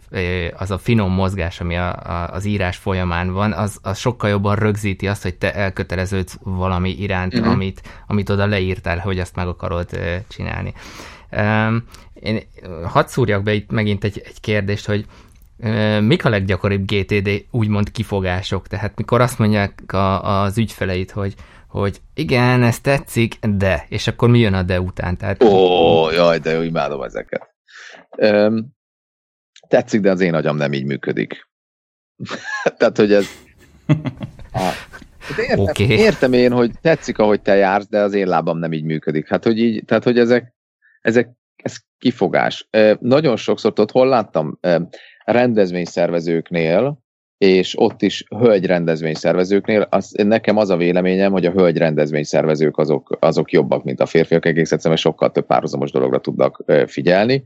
B: az a finom mozgás, ami a, a, az írás folyamán van, az, az sokkal jobban rögzíti azt, hogy te elköteleződsz valami iránt, uh-huh. amit, amit oda leírtál, hogy azt meg akarod csinálni. Én hadd szúrjak be itt megint egy, egy kérdést, hogy Mik a leggyakoribb GTD úgymond kifogások? Tehát mikor azt mondják a, az ügyfeleit, hogy, hogy igen, ez tetszik, de, és akkor mi jön a de után? Tehát...
C: Ó, jaj, de imádom ezeket. Um, tetszik, de az én agyam nem így működik. Tehát, hogy ez... Ah. Értem, okay. értem én, hogy tetszik, ahogy te jársz, de az én lábam nem így működik. Hát, hogy így, tehát, hogy ezek, ezek ez kifogás. Nagyon sokszor, tudod, hol láttam? rendezvényszervezőknél, és ott is hölgy rendezvényszervezőknél, az, nekem az a véleményem, hogy a hölgy rendezvényszervezők azok, azok jobbak, mint a férfiak, egész egyszerűen sokkal több párhuzamos dologra tudnak figyelni.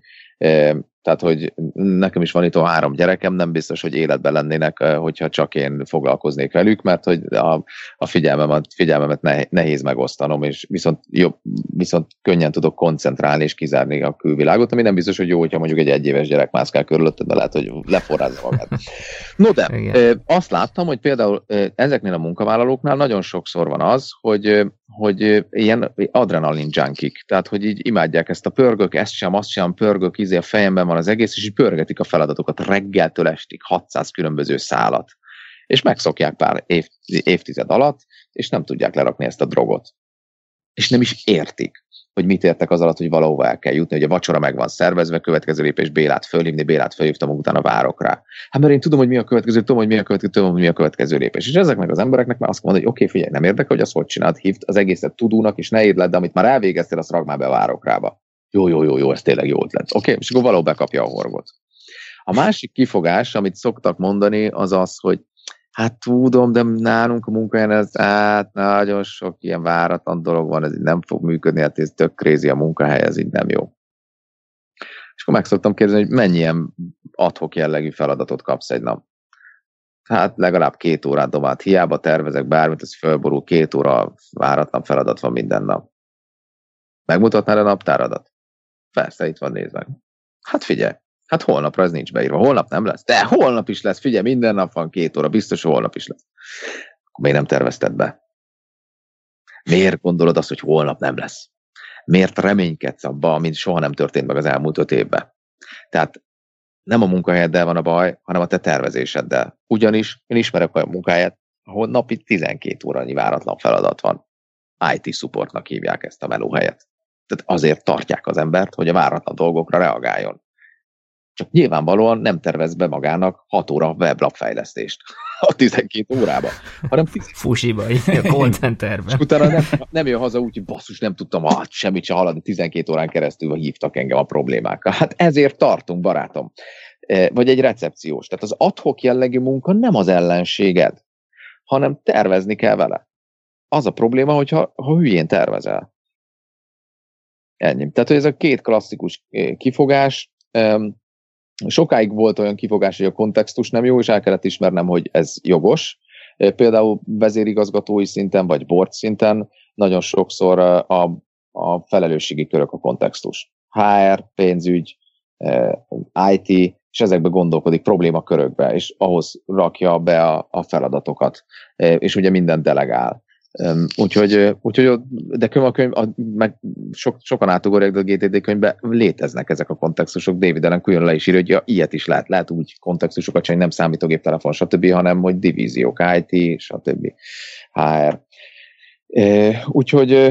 C: Tehát, hogy nekem is van itt a három gyerekem, nem biztos, hogy életben lennének, hogyha csak én foglalkoznék velük, mert hogy a, a figyelmemet, figyelmemet nehéz megosztanom, és viszont, jobb, viszont könnyen tudok koncentrálni és kizárni a külvilágot, ami nem biztos, hogy jó, hogyha mondjuk egy egyéves gyerek mászkál körülötted, de lehet, hogy leforrázza magát. No de, Igen. azt láttam, hogy például ezeknél a munkavállalóknál nagyon sokszor van az, hogy hogy ilyen adrenalin junkik, tehát hogy így imádják ezt a pörgök, ezt sem, azt sem, pörgök, izé a fejemben van az egész, és így pörgetik a feladatokat reggeltől estig, 600 különböző szálat. És megszokják pár év, évtized alatt, és nem tudják lerakni ezt a drogot. És nem is értik hogy mit értek az alatt, hogy valahova el kell jutni, hogy a vacsora meg van szervezve, következő lépés Bélát fölhívni, Bélát fölhívtam, utána várok rá. Hát mert én tudom, hogy mi a következő, tudom, hogy mi a következő, tudom, hogy mi a következő lépés. És ezeknek az embereknek már azt mondod, hogy oké, okay, figyelj, nem érdekel, hogy azt hogy csináld, hívt az egészet tudónak, és ne írd de amit már elvégeztél, azt rag már be várok rába. Jó, jó, jó, jó, ez tényleg jó ötlet. Oké, okay, és akkor valahol bekapja a horgot. A másik kifogás, amit szoktak mondani, az az, hogy Hát tudom, de nálunk a munkahelyen ez, hát nagyon sok ilyen váratlan dolog van, ez így nem fog működni, hát ez tök krézi a munkahely, ez így nem jó. És akkor meg szoktam kérdezni, hogy mennyi ilyen adhok jellegű feladatot kapsz egy nap. Hát legalább két órát dobált. Hiába tervezek bármit, ez fölborul, két óra váratlan feladat van minden nap. Megmutatnál a naptáradat? Persze, itt van, nézd meg. Hát figyelj, hát holnapra ez nincs beírva. Holnap nem lesz. De holnap is lesz, figyelj, minden nap van két óra, biztos, holnap is lesz. Akkor még nem tervezted be. Miért gondolod azt, hogy holnap nem lesz? Miért reménykedsz abba, amit soha nem történt meg az elmúlt öt évben? Tehát nem a munkahelyeddel van a baj, hanem a te tervezéseddel. Ugyanis én ismerek olyan munkáját, ahol napi 12 órányi váratlan feladat van. IT supportnak hívják ezt a melóhelyet. Tehát azért tartják az embert, hogy a váratlan dolgokra reagáljon. Csak nyilvánvalóan nem tervez be magának 6 óra weblapfejlesztést a 12 órába, hanem
B: Fusiba, a contenterben.
C: És utána nem, nem jön haza úgy, hogy basszus, nem tudtam hát, semmit se haladni, 12 órán keresztül hívtak engem a problémákkal. Hát ezért tartunk, barátom. E, vagy egy recepciós. Tehát az adhok jellegű munka nem az ellenséged, hanem tervezni kell vele. Az a probléma, hogyha ha hülyén tervezel. Ennyi. Tehát, hogy ez a két klasszikus e, kifogás, sokáig volt olyan kifogás, hogy a kontextus nem jó, és el kellett ismernem, hogy ez jogos. Például vezérigazgatói szinten, vagy board szinten nagyon sokszor a, a felelősségi körök a kontextus. HR, pénzügy, IT, és ezekbe gondolkodik problémakörökbe, és ahhoz rakja be a, a feladatokat, és ugye minden delegál. Úgyhogy, úgyhogy de könyv, a, meg sok, sokan átugorják, de a GTD könyvben léteznek ezek a kontextusok. David Allen külön le is írja, hogy ja, ilyet is lehet. Lehet úgy kontextusokat csinálni, nem számítógép, telefon, stb., hanem hogy divíziók, IT, stb. HR. Úgyhogy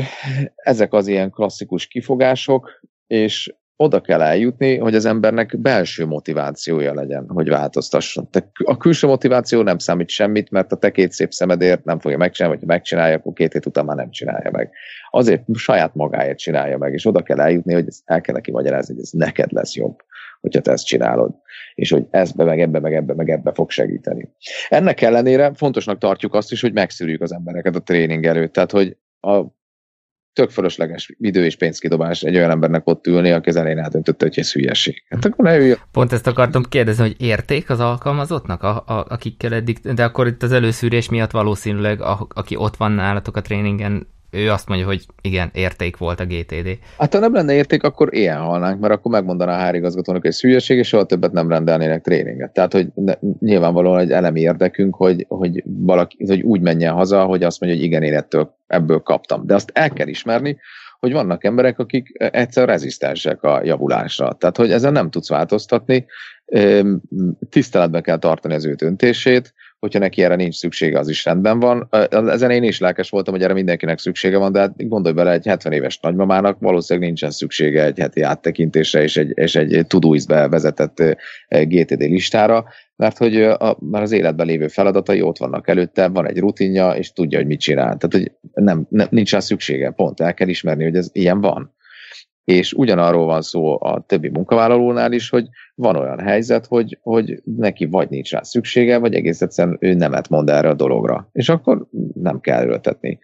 C: ezek az ilyen klasszikus kifogások, és oda kell eljutni, hogy az embernek belső motivációja legyen, hogy változtasson. Te a külső motiváció nem számít semmit, mert a te két szép szemedért nem fogja megcsinálni, vagy ha megcsinálja, akkor két hét után már nem csinálja meg. Azért saját magáért csinálja meg, és oda kell eljutni, hogy ezt el kell neki magyarázni, hogy ez neked lesz jobb, hogyha te ezt csinálod, és hogy ezbe, meg ebbe, meg ebbe, meg ebbe fog segíteni. Ennek ellenére fontosnak tartjuk azt is, hogy megszűrjük az embereket a tréning előtt, tehát hogy a tök fölösleges idő és pénzkidobás egy olyan embernek ott ülni, aki az elején eldöntötte, hogy ez hülyeség. Hát akkor ne üljön.
B: Pont ezt akartam kérdezni, hogy érték az alkalmazottnak, a, a, akikkel eddig, de akkor itt az előszűrés miatt valószínűleg, a, aki ott van nálatok a tréningen, ő azt mondja, hogy igen, érték volt a GTD.
C: Hát ha nem lenne érték, akkor ilyen halnánk, mert akkor megmondaná a hárigazgatónak, hogy ez hülyeség, és soha többet nem rendelnének tréninget. Tehát, hogy ne, nyilvánvalóan egy elemi érdekünk, hogy, hogy, valaki, hogy úgy menjen haza, hogy azt mondja, hogy igen, én ettől, ebből kaptam. De azt el kell ismerni, hogy vannak emberek, akik egyszer rezisztensek a javulásra. Tehát, hogy ezen nem tudsz változtatni, tiszteletbe kell tartani az ő döntését, hogyha neki erre nincs szüksége, az is rendben van. Ezen én is lelkes voltam, hogy erre mindenkinek szüksége van, de hát gondolj bele, egy 70 éves nagymamának valószínűleg nincsen szüksége egy heti áttekintésre és egy, és egy Todoist-be vezetett GTD listára, mert hogy a, már az életben lévő feladatai ott vannak előtte, van egy rutinja, és tudja, hogy mit csinál. Tehát, hogy nem, nem, nincs rá szüksége, pont el kell ismerni, hogy ez ilyen van. És ugyanarról van szó a többi munkavállalónál is, hogy van olyan helyzet, hogy, hogy neki vagy nincs rá szüksége, vagy egész egyszerűen ő nemet mond erre a dologra. És akkor nem kell erőltetni.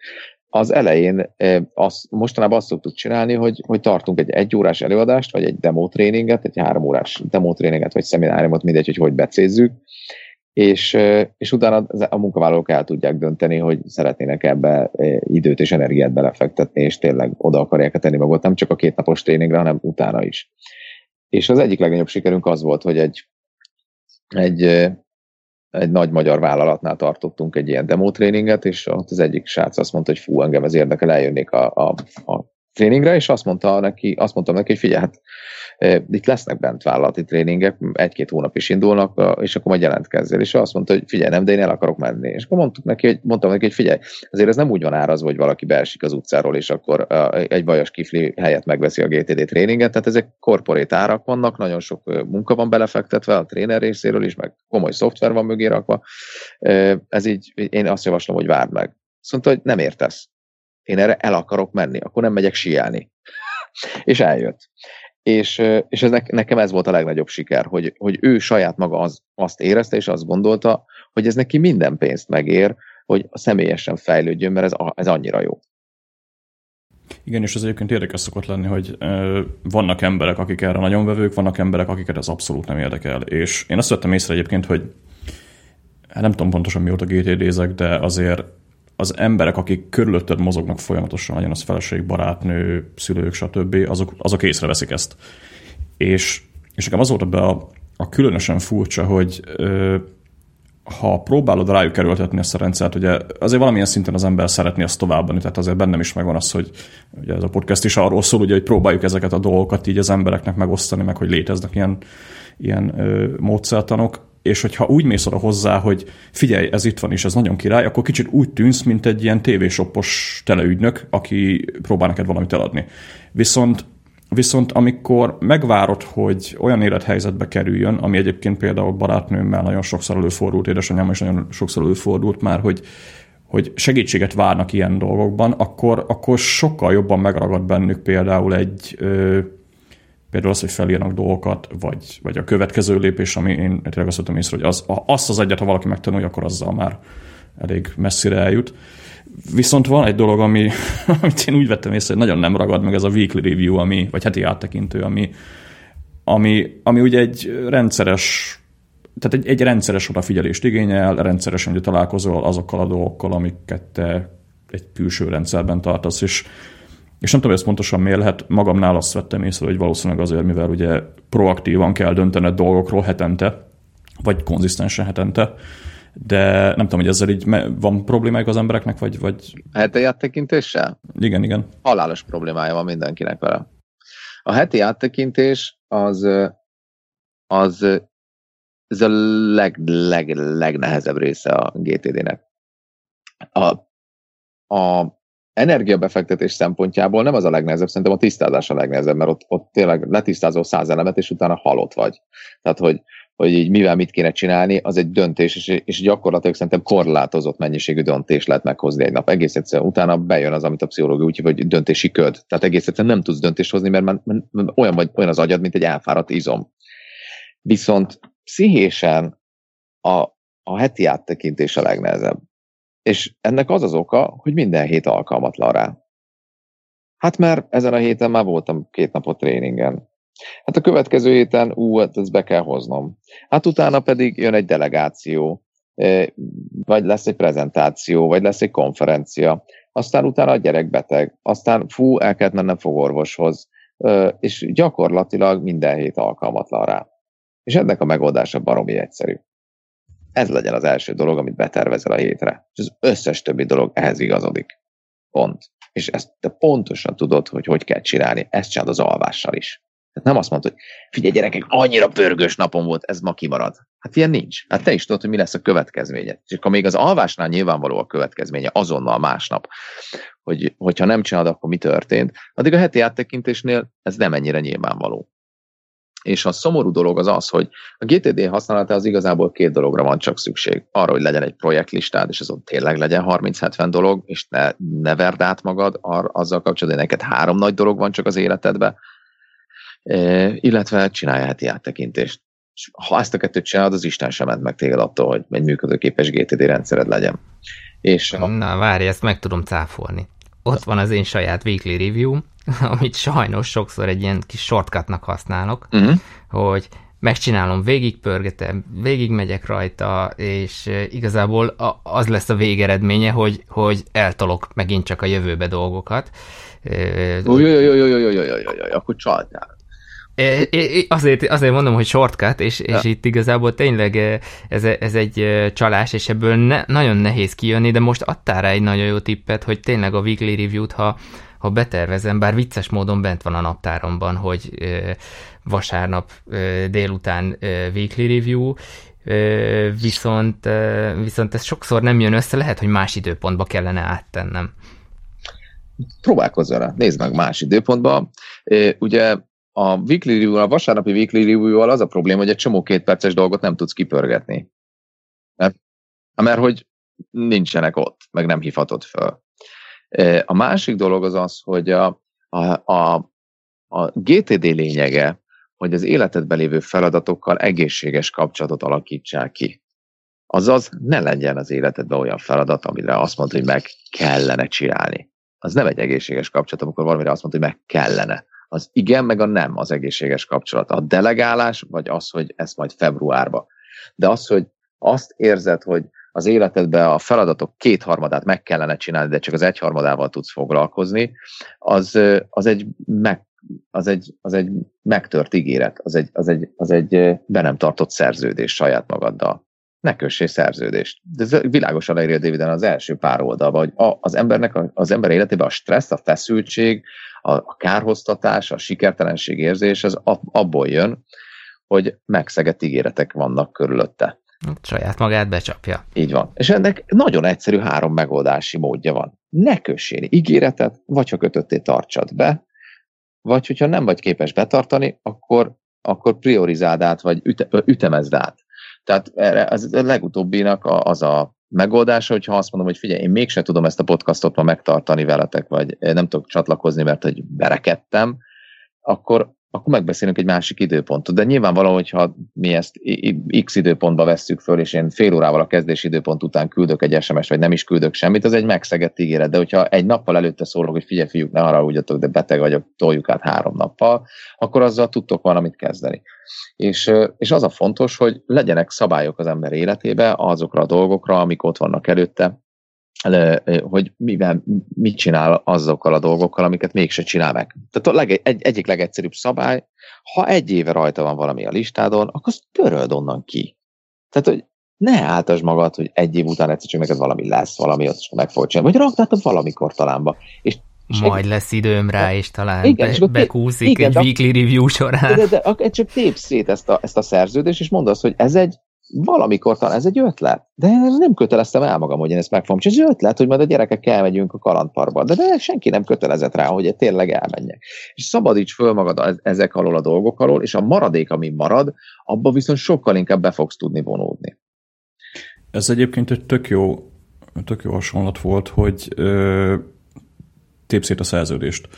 C: Az elején az, mostanában azt szoktuk csinálni, hogy, hogy tartunk egy egyórás előadást, vagy egy demotréninget, egy három órás demotréninget, vagy szemináriumot, mindegy, hogy hogy becézzük, és, és utána a munkavállalók el tudják dönteni, hogy szeretnének ebbe időt és energiát belefektetni, és tényleg oda akarják tenni magot, nem csak a kétnapos tréningre, hanem utána is. És az egyik legnagyobb sikerünk az volt, hogy egy, egy, egy nagy magyar vállalatnál tartottunk egy ilyen demotréninget, és ott az egyik srác azt mondta, hogy fú, engem ez érdekel, eljönnék a, a, a tréningre, és azt mondta neki, azt mondtam neki, hogy figyelj, hát itt lesznek bent vállalati tréningek, egy-két hónap is indulnak, és akkor majd jelentkezzél. És azt mondta, hogy figyelj, nem, de én el akarok menni. És akkor mondtuk neki, hogy, mondtam neki, hogy figyelj, azért ez nem úgy van árazva, hogy valaki beesik az utcáról, és akkor egy vajas kifli helyet megveszi a GTD tréninget, tehát ezek korporét árak vannak, nagyon sok munka van belefektetve a tréner részéről is, meg komoly szoftver van mögé rakva. Ez így, én azt javaslom, hogy várd meg. Azt mondta, hogy nem értesz. Én erre el akarok menni, akkor nem megyek siálni. és eljött és, és ez nekem ez volt a legnagyobb siker, hogy, hogy ő saját maga az, azt érezte, és azt gondolta, hogy ez neki minden pénzt megér, hogy személyesen fejlődjön, mert ez, ez annyira jó.
A: Igen, és az egyébként érdekes szokott lenni, hogy ö, vannak emberek, akik erre nagyon vevők, vannak emberek, akiket ez abszolút nem érdekel. És én azt vettem észre egyébként, hogy hát nem tudom pontosan mióta GTD-zek, de azért az emberek, akik körülötted mozognak folyamatosan, legyen az feleség, barátnő, szülők, stb., azok, azok észreveszik ezt. És, és nekem az volt be a, a különösen furcsa, hogy ö, ha próbálod rájuk kerültetni ezt a rendszert, ugye azért valamilyen szinten az ember szeretné azt továbbani, tehát azért bennem is megvan az, hogy ugye ez a podcast is arról szól, ugye, hogy próbáljuk ezeket a dolgokat így az embereknek megosztani, meg hogy léteznek ilyen, ilyen ö, módszertanok, és hogyha úgy mész oda hozzá, hogy figyelj, ez itt van, és ez nagyon király, akkor kicsit úgy tűnsz, mint egy ilyen tévésoppos teleügynök, aki próbál neked valamit eladni. Viszont Viszont amikor megvárod, hogy olyan élethelyzetbe kerüljön, ami egyébként például barátnőmmel nagyon sokszor előfordult, édesanyám is nagyon sokszor előfordult már, hogy, hogy segítséget várnak ilyen dolgokban, akkor, akkor sokkal jobban megragad bennük például egy ö, például az, hogy felírnak dolgokat, vagy, vagy a következő lépés, ami én tényleg azt mondtam észre, hogy az, azt az egyet, ha valaki megtanulja, akkor azzal már elég messzire eljut. Viszont van egy dolog, ami, amit én úgy vettem észre, hogy nagyon nem ragad meg, ez a weekly review, ami, vagy heti áttekintő, ami, ami, ami ugye egy rendszeres tehát egy, egy rendszeres odafigyelést igényel, rendszeresen ugye találkozol azokkal a dolgokkal, amiket te egy külső rendszerben tartasz, és, és nem tudom, hogy ez pontosan miért lehet, magamnál azt vettem észre, hogy valószínűleg azért, mivel ugye proaktívan kell döntened dolgokról hetente, vagy konzisztensen hetente, de nem tudom, hogy ezzel így van problémájuk az embereknek, vagy... vagy...
C: Heti áttekintéssel?
A: Igen, igen.
C: Halálos problémája van mindenkinek vele. A heti áttekintés az, az ez a leg, leg, legnehezebb része a GTD-nek. A, a energiabefektetés szempontjából nem az a legnehezebb, szerintem a tisztázás a legnehezebb, mert ott, ott tényleg letisztázol száz elemet, és utána halott vagy. Tehát, hogy hogy így mivel mit kéne csinálni, az egy döntés, és, és gyakorlatilag szerintem korlátozott mennyiségű döntés lehet meghozni egy nap. Egész egyszerűen utána bejön az, amit a pszichológia úgy hogy döntési köd. Tehát egész egyszerűen nem tudsz döntést hozni, mert, mert, mert olyan, vagy, olyan az agyad, mint egy elfáradt izom. Viszont pszichésen a, a heti áttekintés a legnehezebb. És ennek az az oka, hogy minden hét alkalmatlan rá. Hát mert ezen a héten már voltam két napot tréningen. Hát a következő héten, ú, hát ezt be kell hoznom. Hát utána pedig jön egy delegáció, vagy lesz egy prezentáció, vagy lesz egy konferencia, aztán utána a gyerek beteg, aztán fú, el kellett mennem fogorvoshoz, és gyakorlatilag minden hét alkalmatlan rá. És ennek a megoldása baromi egyszerű. Ez legyen az első dolog, amit betervezel a hétre. És az összes többi dolog ehhez igazodik. Pont. És ezt te pontosan tudod, hogy hogy kell csinálni. Ezt csinálod az alvással is. Tehát nem azt mondta, hogy figyelj gyerekek, annyira pörgős napom volt, ez ma kimarad. Hát ilyen nincs. Hát te is tudod, hogy mi lesz a következménye. És akkor még az alvásnál nyilvánvaló a következménye, azonnal másnap, hogy, hogyha nem csinálod, akkor mi történt. Addig a heti áttekintésnél ez nem ennyire nyilvánvaló. És a szomorú dolog az az, hogy a GTD használata az igazából két dologra van csak szükség. Arra, hogy legyen egy projektlistád, és azon tényleg legyen 30-70 dolog, és ne, ne verd át magad ar, azzal kapcsolatban, hogy neked három nagy dolog van csak az életedben, illetve csinálja heti áttekintést. És ha ezt a kettőt csinálod, az Isten sem ment meg téged attól, hogy egy működőképes GTD rendszered legyen.
B: És a... Na, várj, ezt meg tudom cáfolni. Ott van az én saját weekly review, amit sajnos sokszor egy ilyen kis shortcutnak használok, uh-huh. hogy megcsinálom, végigpörgetem, végigmegyek rajta, és igazából az lesz a végeredménye, hogy, hogy eltolok megint csak a jövőbe dolgokat.
C: Akkor csaltál.
B: Azért, azért mondom, hogy shortcut, és, és ja. itt igazából tényleg ez, ez egy csalás, és ebből ne, nagyon nehéz kijönni, de most adtál rá egy nagyon jó tippet, hogy tényleg a weekly review-t, ha, ha betervezem, bár vicces módon bent van a naptáromban, hogy vasárnap délután weekly review, viszont, viszont ez sokszor nem jön össze, lehet, hogy más időpontba kellene áttennem.
C: Próbálkozz rá, nézd meg más időpontba. Ugye a weekly review, a vasárnapi weekly review az a probléma, hogy egy csomó kétperces dolgot nem tudsz kipörgetni. Mert, mert hogy nincsenek ott, meg nem hívhatod föl. A másik dolog az az, hogy a, a, a, a GTD lényege, hogy az életedben lévő feladatokkal egészséges kapcsolatot alakítsák ki. Azaz ne legyen az életedben olyan feladat, amire azt mondod, hogy meg kellene csinálni. Az nem egy egészséges kapcsolat, amikor valamire azt mondod, hogy meg kellene az igen, meg a nem az egészséges kapcsolat. A delegálás, vagy az, hogy ez majd februárba. De az, hogy azt érzed, hogy az életedben a feladatok kétharmadát meg kellene csinálni, de csak az egyharmadával tudsz foglalkozni, az, az egy meg az egy, az egy megtört ígéret, az egy, az, egy, az egy be nem tartott szerződés saját magaddal. Ne kössé szerződést. De ez világosan leírja Daviden az első pár oldalban, hogy az embernek, az ember életében a stressz, a feszültség, a, a kárhoztatás, a sikertelenség érzés, az abból jön, hogy megszegett ígéretek vannak körülötte.
B: Saját magát becsapja.
C: Így van. És ennek nagyon egyszerű három megoldási módja van. Ne kössél ígéretet, vagy ha kötötté tartsad be, vagy hogyha nem vagy képes betartani, akkor, akkor priorizáld át, vagy üte, ütemezd át. Tehát erre az a legutóbbinak az a megoldása, hogyha azt mondom, hogy figyelj, én mégsem tudom ezt a podcastot ma megtartani veletek, vagy nem tudok csatlakozni, mert hogy berekedtem, akkor akkor megbeszélünk egy másik időpontot. De nyilvánvalóan, hogyha mi ezt x időpontba vesszük föl, és én fél órával a kezdés időpont után küldök egy SMS, vagy nem is küldök semmit, az egy megszegett ígéret. De hogyha egy nappal előtte szólok, hogy figyelj, fiúk, ne haragudjatok, de beteg vagyok, toljuk át három nappal, akkor azzal tudtok valamit kezdeni. És, és az a fontos, hogy legyenek szabályok az ember életébe azokra a dolgokra, amik ott vannak előtte, hogy mivel, mit csinál azokkal a dolgokkal, amiket mégse csinál meg. Tehát a leg, egy, egyik legegyszerűbb szabály, ha egy éve rajta van valami a listádon, akkor azt töröld onnan ki. Tehát, hogy ne áltasd magad, hogy egy év után egyszer csak neked valami lesz, valami ott meg fog csinálni, vagy raktáltad valamikor talánba. És
B: és Majd egy... lesz időm rá, és talán igen, be, bekúszik igen, egy weekly review során.
C: De, de, de csak tép szét ezt a, ezt a szerződést, és mondd azt, hogy ez egy valamikor talán ez egy ötlet, de nem köteleztem el magam, hogy én ezt meg fogom csinálni. Ez ötlet, hogy majd a gyerekek elmegyünk a kalandparkba, de, de senki nem kötelezett rá, hogy tényleg elmenjek. És szabadíts föl magad ezek alól a dolgok alól, és a maradék, ami marad, abba viszont sokkal inkább be fogsz tudni vonódni.
A: Ez egyébként egy tök jó, tök jó hasonlat volt, hogy ö, tép szét a szerződést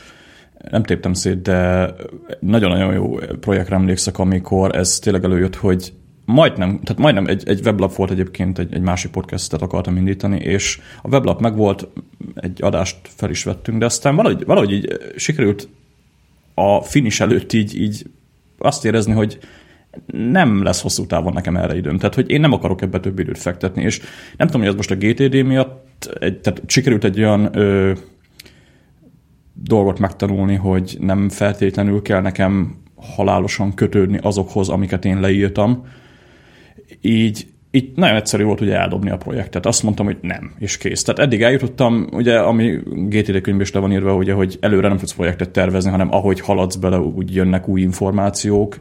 A: nem téptem szét, de nagyon-nagyon jó projektre emlékszek, amikor ez tényleg előjött, hogy majdnem, tehát majdnem egy, egy weblap volt egyébként, egy, egy másik podcastet akartam indítani, és a weblap megvolt, egy adást fel is vettünk, de aztán valahogy, valahogy így sikerült a finish előtt így, így azt érezni, hogy nem lesz hosszú távon nekem erre időm. Tehát, hogy én nem akarok ebbe több időt fektetni, és nem tudom, hogy ez most a GTD miatt, egy, tehát sikerült egy olyan ö, dolgot megtanulni, hogy nem feltétlenül kell nekem halálosan kötődni azokhoz, amiket én leírtam, így, így nagyon egyszerű volt ugye eldobni a projektet. Azt mondtam, hogy nem, és kész. Tehát eddig eljutottam, ugye, ami GTD könyvben is le van írva, ugye, hogy előre nem tudsz projektet tervezni, hanem ahogy haladsz bele, úgy jönnek új információk.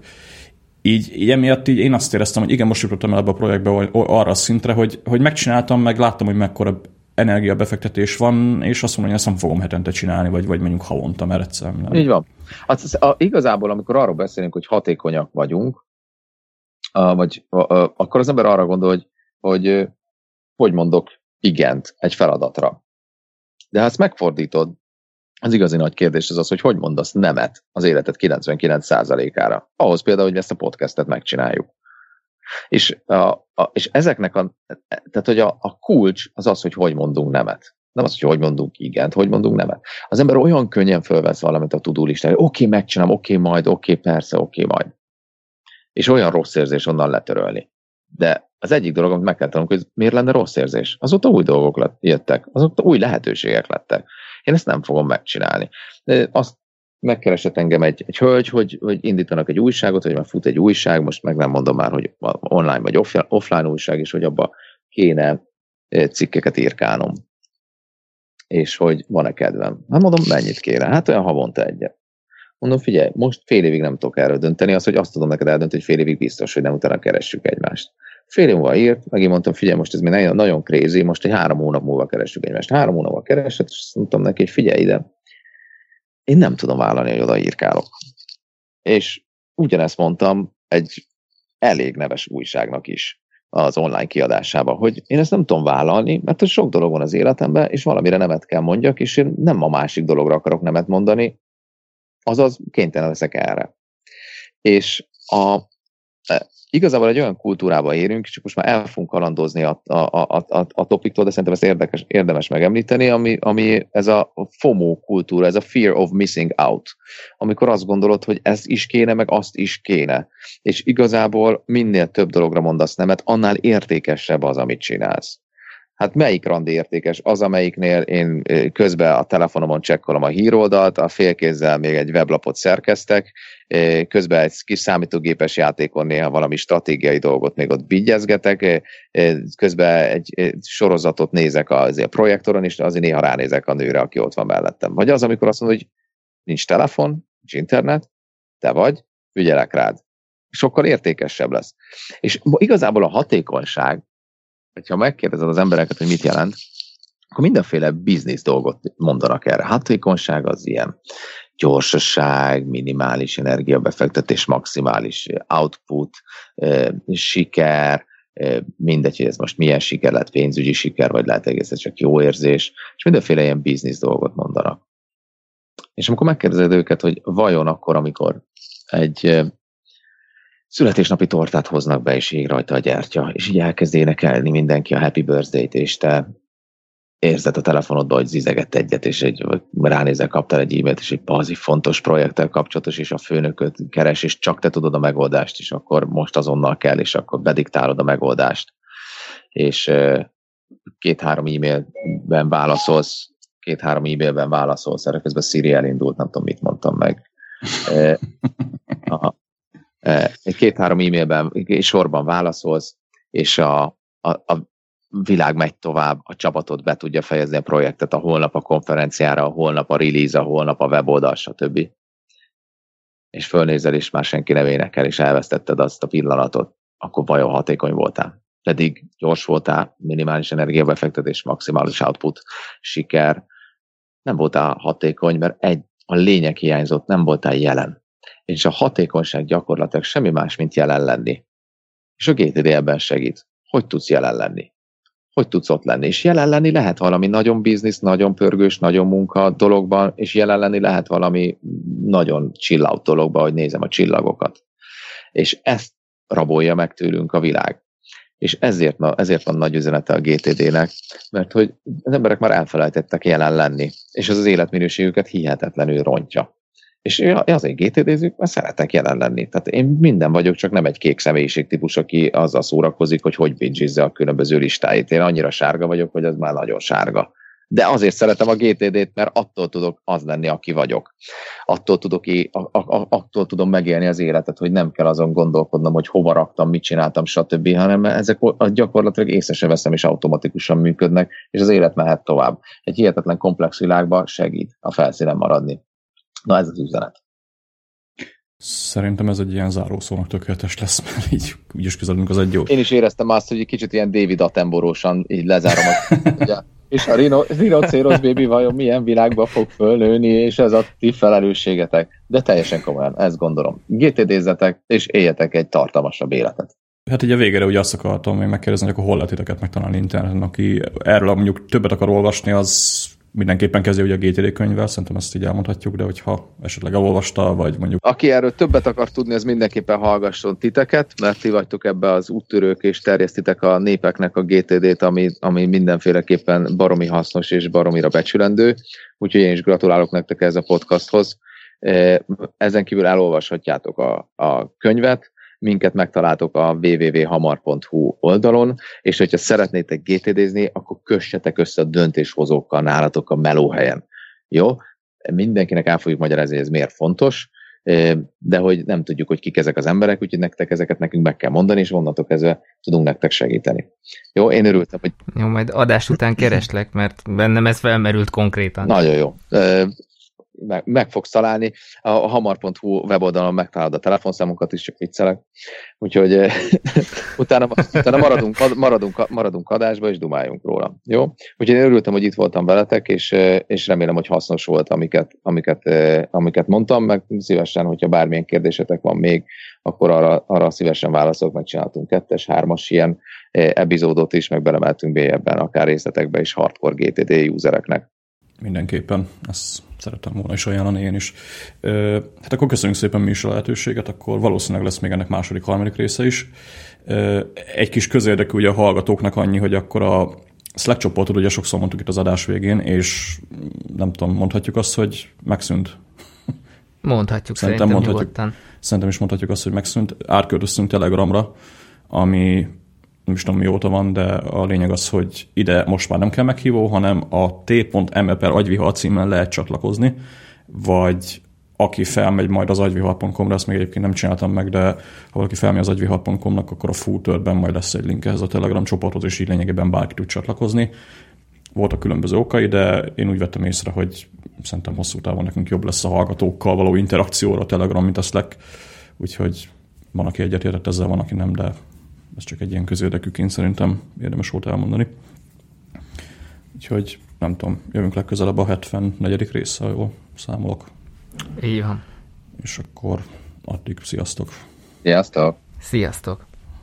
A: Így, így emiatt így én azt éreztem, hogy igen, most jutottam el ebbe a projektbe arra a szintre, hogy, hogy megcsináltam, meg láttam, hogy mekkora energiabefektetés van, és azt mondom, hogy ezt nem fogom hetente csinálni, vagy, vagy mondjuk havonta, mert egyszerűen nem.
C: Így van. Hát, az, a, igazából, amikor arról beszélünk, hogy hatékonyak vagyunk, vagy akkor az ember arra gondol, hogy, hogy hogy mondok igent egy feladatra. De ha ezt megfordítod, az igazi nagy kérdés az az, hogy hogy mondasz nemet az életed 99%-ára. Ahhoz például, hogy ezt a podcastet megcsináljuk. És, a, a, és ezeknek a, tehát hogy a, a kulcs az az, hogy hogy mondunk nemet. Nem az, hogy hogy mondunk igent, hogy mondunk nemet. Az ember olyan könnyen fölvesz valamit a tudólistára, hogy oké, okay, megcsinálom, oké, majd, oké, persze, oké, majd és olyan rossz érzés onnan letörölni. De az egyik dolog, amit meg kell tanulni, hogy miért lenne rossz érzés. Azóta új dolgok lett, jöttek, azóta új lehetőségek lettek. Én ezt nem fogom megcsinálni. De azt megkeresett engem egy, egy hölgy, hogy, hogy indítanak egy újságot, vagy már fut egy újság, most meg nem mondom már, hogy online vagy offline újság, és hogy abba kéne cikkeket írkálnom. És hogy van-e kedvem. Hát mondom, mennyit kére? Hát olyan havonta egyet. Mondom, figyelj, most fél évig nem tudok erről dönteni, az, hogy azt tudom neked eldönteni, hogy fél évig biztos, hogy nem utána keressük egymást. Fél év múlva írt, megint mondtam, figyelj, most ez még nagyon, nagyon crazy, most egy három hónap múlva keressük egymást. Három hónapval keresett, és azt mondtam neki, hogy figyelj ide, én nem tudom vállalni, hogy oda írkálok. És ugyanezt mondtam egy elég neves újságnak is az online kiadásában, hogy én ezt nem tudom vállalni, mert sok dolog van az életemben, és valamire nemet kell mondjak, és én nem a másik dologra akarok nemet mondani, azaz kénytelen leszek erre. És a, igazából egy olyan kultúrába érünk, csak most már el fogunk kalandozni a, a, a, a, a topiktól, de szerintem ezt érdekes, érdemes megemlíteni, ami, ami ez a FOMO kultúra, ez a fear of missing out, amikor azt gondolod, hogy ez is kéne, meg azt is kéne. És igazából minél több dologra mondasz nemet, annál értékesebb az, amit csinálsz. Hát melyik randi értékes? Az, amelyiknél én közben a telefonomon csekkolom a híroldalt, a félkézzel még egy weblapot szerkeztek, közben egy kis számítógépes játékon néha valami stratégiai dolgot még ott bigyezgetek, közben egy sorozatot nézek a projektoron, és azért néha ránézek a nőre, aki ott van mellettem. Vagy az, amikor azt mondod, hogy nincs telefon, nincs internet, te vagy, ügyelek rád. Sokkal értékesebb lesz. És igazából a hatékonyság hogyha megkérdezed az embereket, hogy mit jelent, akkor mindenféle biznisz dolgot mondanak erre. Hatékonyság az ilyen gyorsaság, minimális energiabefektetés, maximális output, siker, mindegy, hogy ez most milyen siker lehet, pénzügyi siker, vagy lehet egészen csak jó érzés, és mindenféle ilyen biznisz dolgot mondanak. És amikor megkérdezed őket, hogy vajon akkor, amikor egy születésnapi tortát hoznak be, és ég rajta a gyertya, és így elkezd énekelni mindenki a Happy Birthday-t, és te érzed a telefonodba, hogy zizegett egyet, és egy, ránézel, kaptál egy e-mailt, és egy bazi fontos projekttel kapcsolatos, és a főnököt keres, és csak te tudod a megoldást, és akkor most azonnal kell, és akkor bediktálod a megoldást. És két-három e-mailben válaszolsz, két-három e-mailben válaszolsz, erre közben Siri elindult, nem tudom, mit mondtam meg. Aha két-három e-mailben sorban válaszolsz, és a, a, a világ megy tovább, a csapatot be tudja fejezni a projektet a holnap a konferenciára, a holnap a release, a holnap a weboldal, stb. És fölnézel, és már senki nem énekel, és elvesztetted azt a pillanatot, akkor vajon hatékony voltál. Pedig gyors voltál, minimális energiabefektetés, maximális output, siker. Nem voltál hatékony, mert egy, a lényeg hiányzott, nem voltál jelen és a hatékonyság gyakorlatilag semmi más, mint jelen lenni. És a GTD ebben segít. Hogy tudsz jelen lenni? Hogy tudsz ott lenni? És jelen lenni lehet valami nagyon biznisz, nagyon pörgős, nagyon munka dologban, és jelen lenni lehet valami nagyon chill out dologban, hogy nézem a csillagokat. És ezt rabolja meg tőlünk a világ. És ezért, ezért van nagy üzenete a GTD-nek, mert hogy az emberek már elfelejtettek jelen lenni, és az az életminőségüket hihetetlenül rontja. És azért GTD-zünk, mert szeretek jelen lenni. Tehát én minden vagyok, csak nem egy kék típus, aki azzal szórakozik, hogy hogy binge a különböző listáit. Én annyira sárga vagyok, hogy az már nagyon sárga. De azért szeretem a GTD-t, mert attól tudok az lenni, aki vagyok. Attól, tudok, attól tudom megélni az életet, hogy nem kell azon gondolkodnom, hogy hova raktam, mit csináltam, stb., hanem ezek gyakorlatilag észre se veszem, és automatikusan működnek, és az élet mehet tovább. Egy hihetetlen komplex világban segít a felszínen maradni. Na ez az üzenet.
A: Szerintem ez egy ilyen zárószónak tökéletes lesz, mert így úgyis közelünk az egy jó.
C: Én is éreztem azt, hogy egy kicsit ilyen David Attenborósan így lezárom. A, ugye, és a Rino, Rhinocéros baby vajon milyen világba fog fölnőni, és ez a ti felelősségetek. De teljesen komolyan, ezt gondolom. GTD-zetek, és éljetek egy tartalmasabb életet.
A: Hát ugye a végére ugye azt akartam még megkérdezni, hogy akkor hol lehet titeket megtalálni interneten, aki erről mondjuk többet akar olvasni, az mindenképpen kezdje ugye a GTD könyvvel, szerintem ezt így elmondhatjuk, de hogyha esetleg elolvasta, vagy mondjuk...
C: Aki erről többet akar tudni, az mindenképpen hallgasson titeket, mert ti vagytok ebbe az úttörők, és terjesztitek a népeknek a GTD-t, ami, ami mindenféleképpen baromi hasznos és baromira becsülendő, úgyhogy én is gratulálok nektek ez a podcasthoz. Ezen kívül elolvashatjátok a, a könyvet, minket megtaláltok a www.hamar.hu oldalon, és hogyha szeretnétek GTD-zni, akkor kössetek össze a döntéshozókkal nálatok a melóhelyen. Jó? Mindenkinek el fogjuk magyarázni, hogy ez miért fontos, de hogy nem tudjuk, hogy kik ezek az emberek, úgyhogy nektek ezeket nekünk meg kell mondani, és onnantól kezdve tudunk nektek segíteni. Jó, én örültem, hogy...
B: Jó, majd adás után kereslek, mert bennem ez felmerült konkrétan.
C: Nagyon jó meg, meg fogsz találni. A hamar.hu weboldalon megtalálod a telefonszámunkat is, csak viccelek. Úgyhogy eh, utána, utána maradunk, maradunk, maradunk adásba, és dumáljunk róla. Jó? Úgyhogy én örültem, hogy itt voltam veletek, és, eh, és remélem, hogy hasznos volt, amiket, amiket, eh, amiket mondtam, meg szívesen, hogyha bármilyen kérdésetek van még, akkor arra, arra szívesen válaszolok, megcsináltunk kettes, hármas ilyen epizódot is, meg belemeltünk ebben akár részletekbe is hardcore GTD usereknek.
A: mindenképpen. Ezt szerettem volna is ajánlani én is. Hát akkor köszönjük szépen mi is a lehetőséget, akkor valószínűleg lesz még ennek második, harmadik része is. Egy kis közérdekű ugye a hallgatóknak annyi, hogy akkor a Slack csoportot ugye sokszor mondtuk itt az adás végén, és nem tudom, mondhatjuk azt, hogy megszűnt.
B: Mondhatjuk szerintem, szerintem mondhatjuk, nyugodtan.
A: Szerintem is mondhatjuk azt, hogy megszűnt. Átköltöztünk Telegramra, ami nem is tudom mióta van, de a lényeg az, hogy ide most már nem kell meghívó, hanem a t.me per agyvihar címen lehet csatlakozni, vagy aki felmegy majd az agyvihar.com-ra, ezt még egyébként nem csináltam meg, de ha valaki felmegy az agyvihar.com-nak, akkor a footerben majd lesz egy link ehhez a Telegram csoporthoz, és így lényegében bárki tud csatlakozni. Voltak különböző okai, de én úgy vettem észre, hogy szerintem hosszú távon nekünk jobb lesz a hallgatókkal való interakcióra a Telegram, mint a Slack, úgyhogy van, aki egyetértett ezzel, van, aki nem, de ez csak egy ilyen közérdekűként szerintem érdemes volt elmondani. Úgyhogy nem tudom, jövünk legközelebb a 74. része, jól számolok.
B: Így van.
A: És akkor addig sziasztok.
C: Sziasztok.
B: Sziasztok.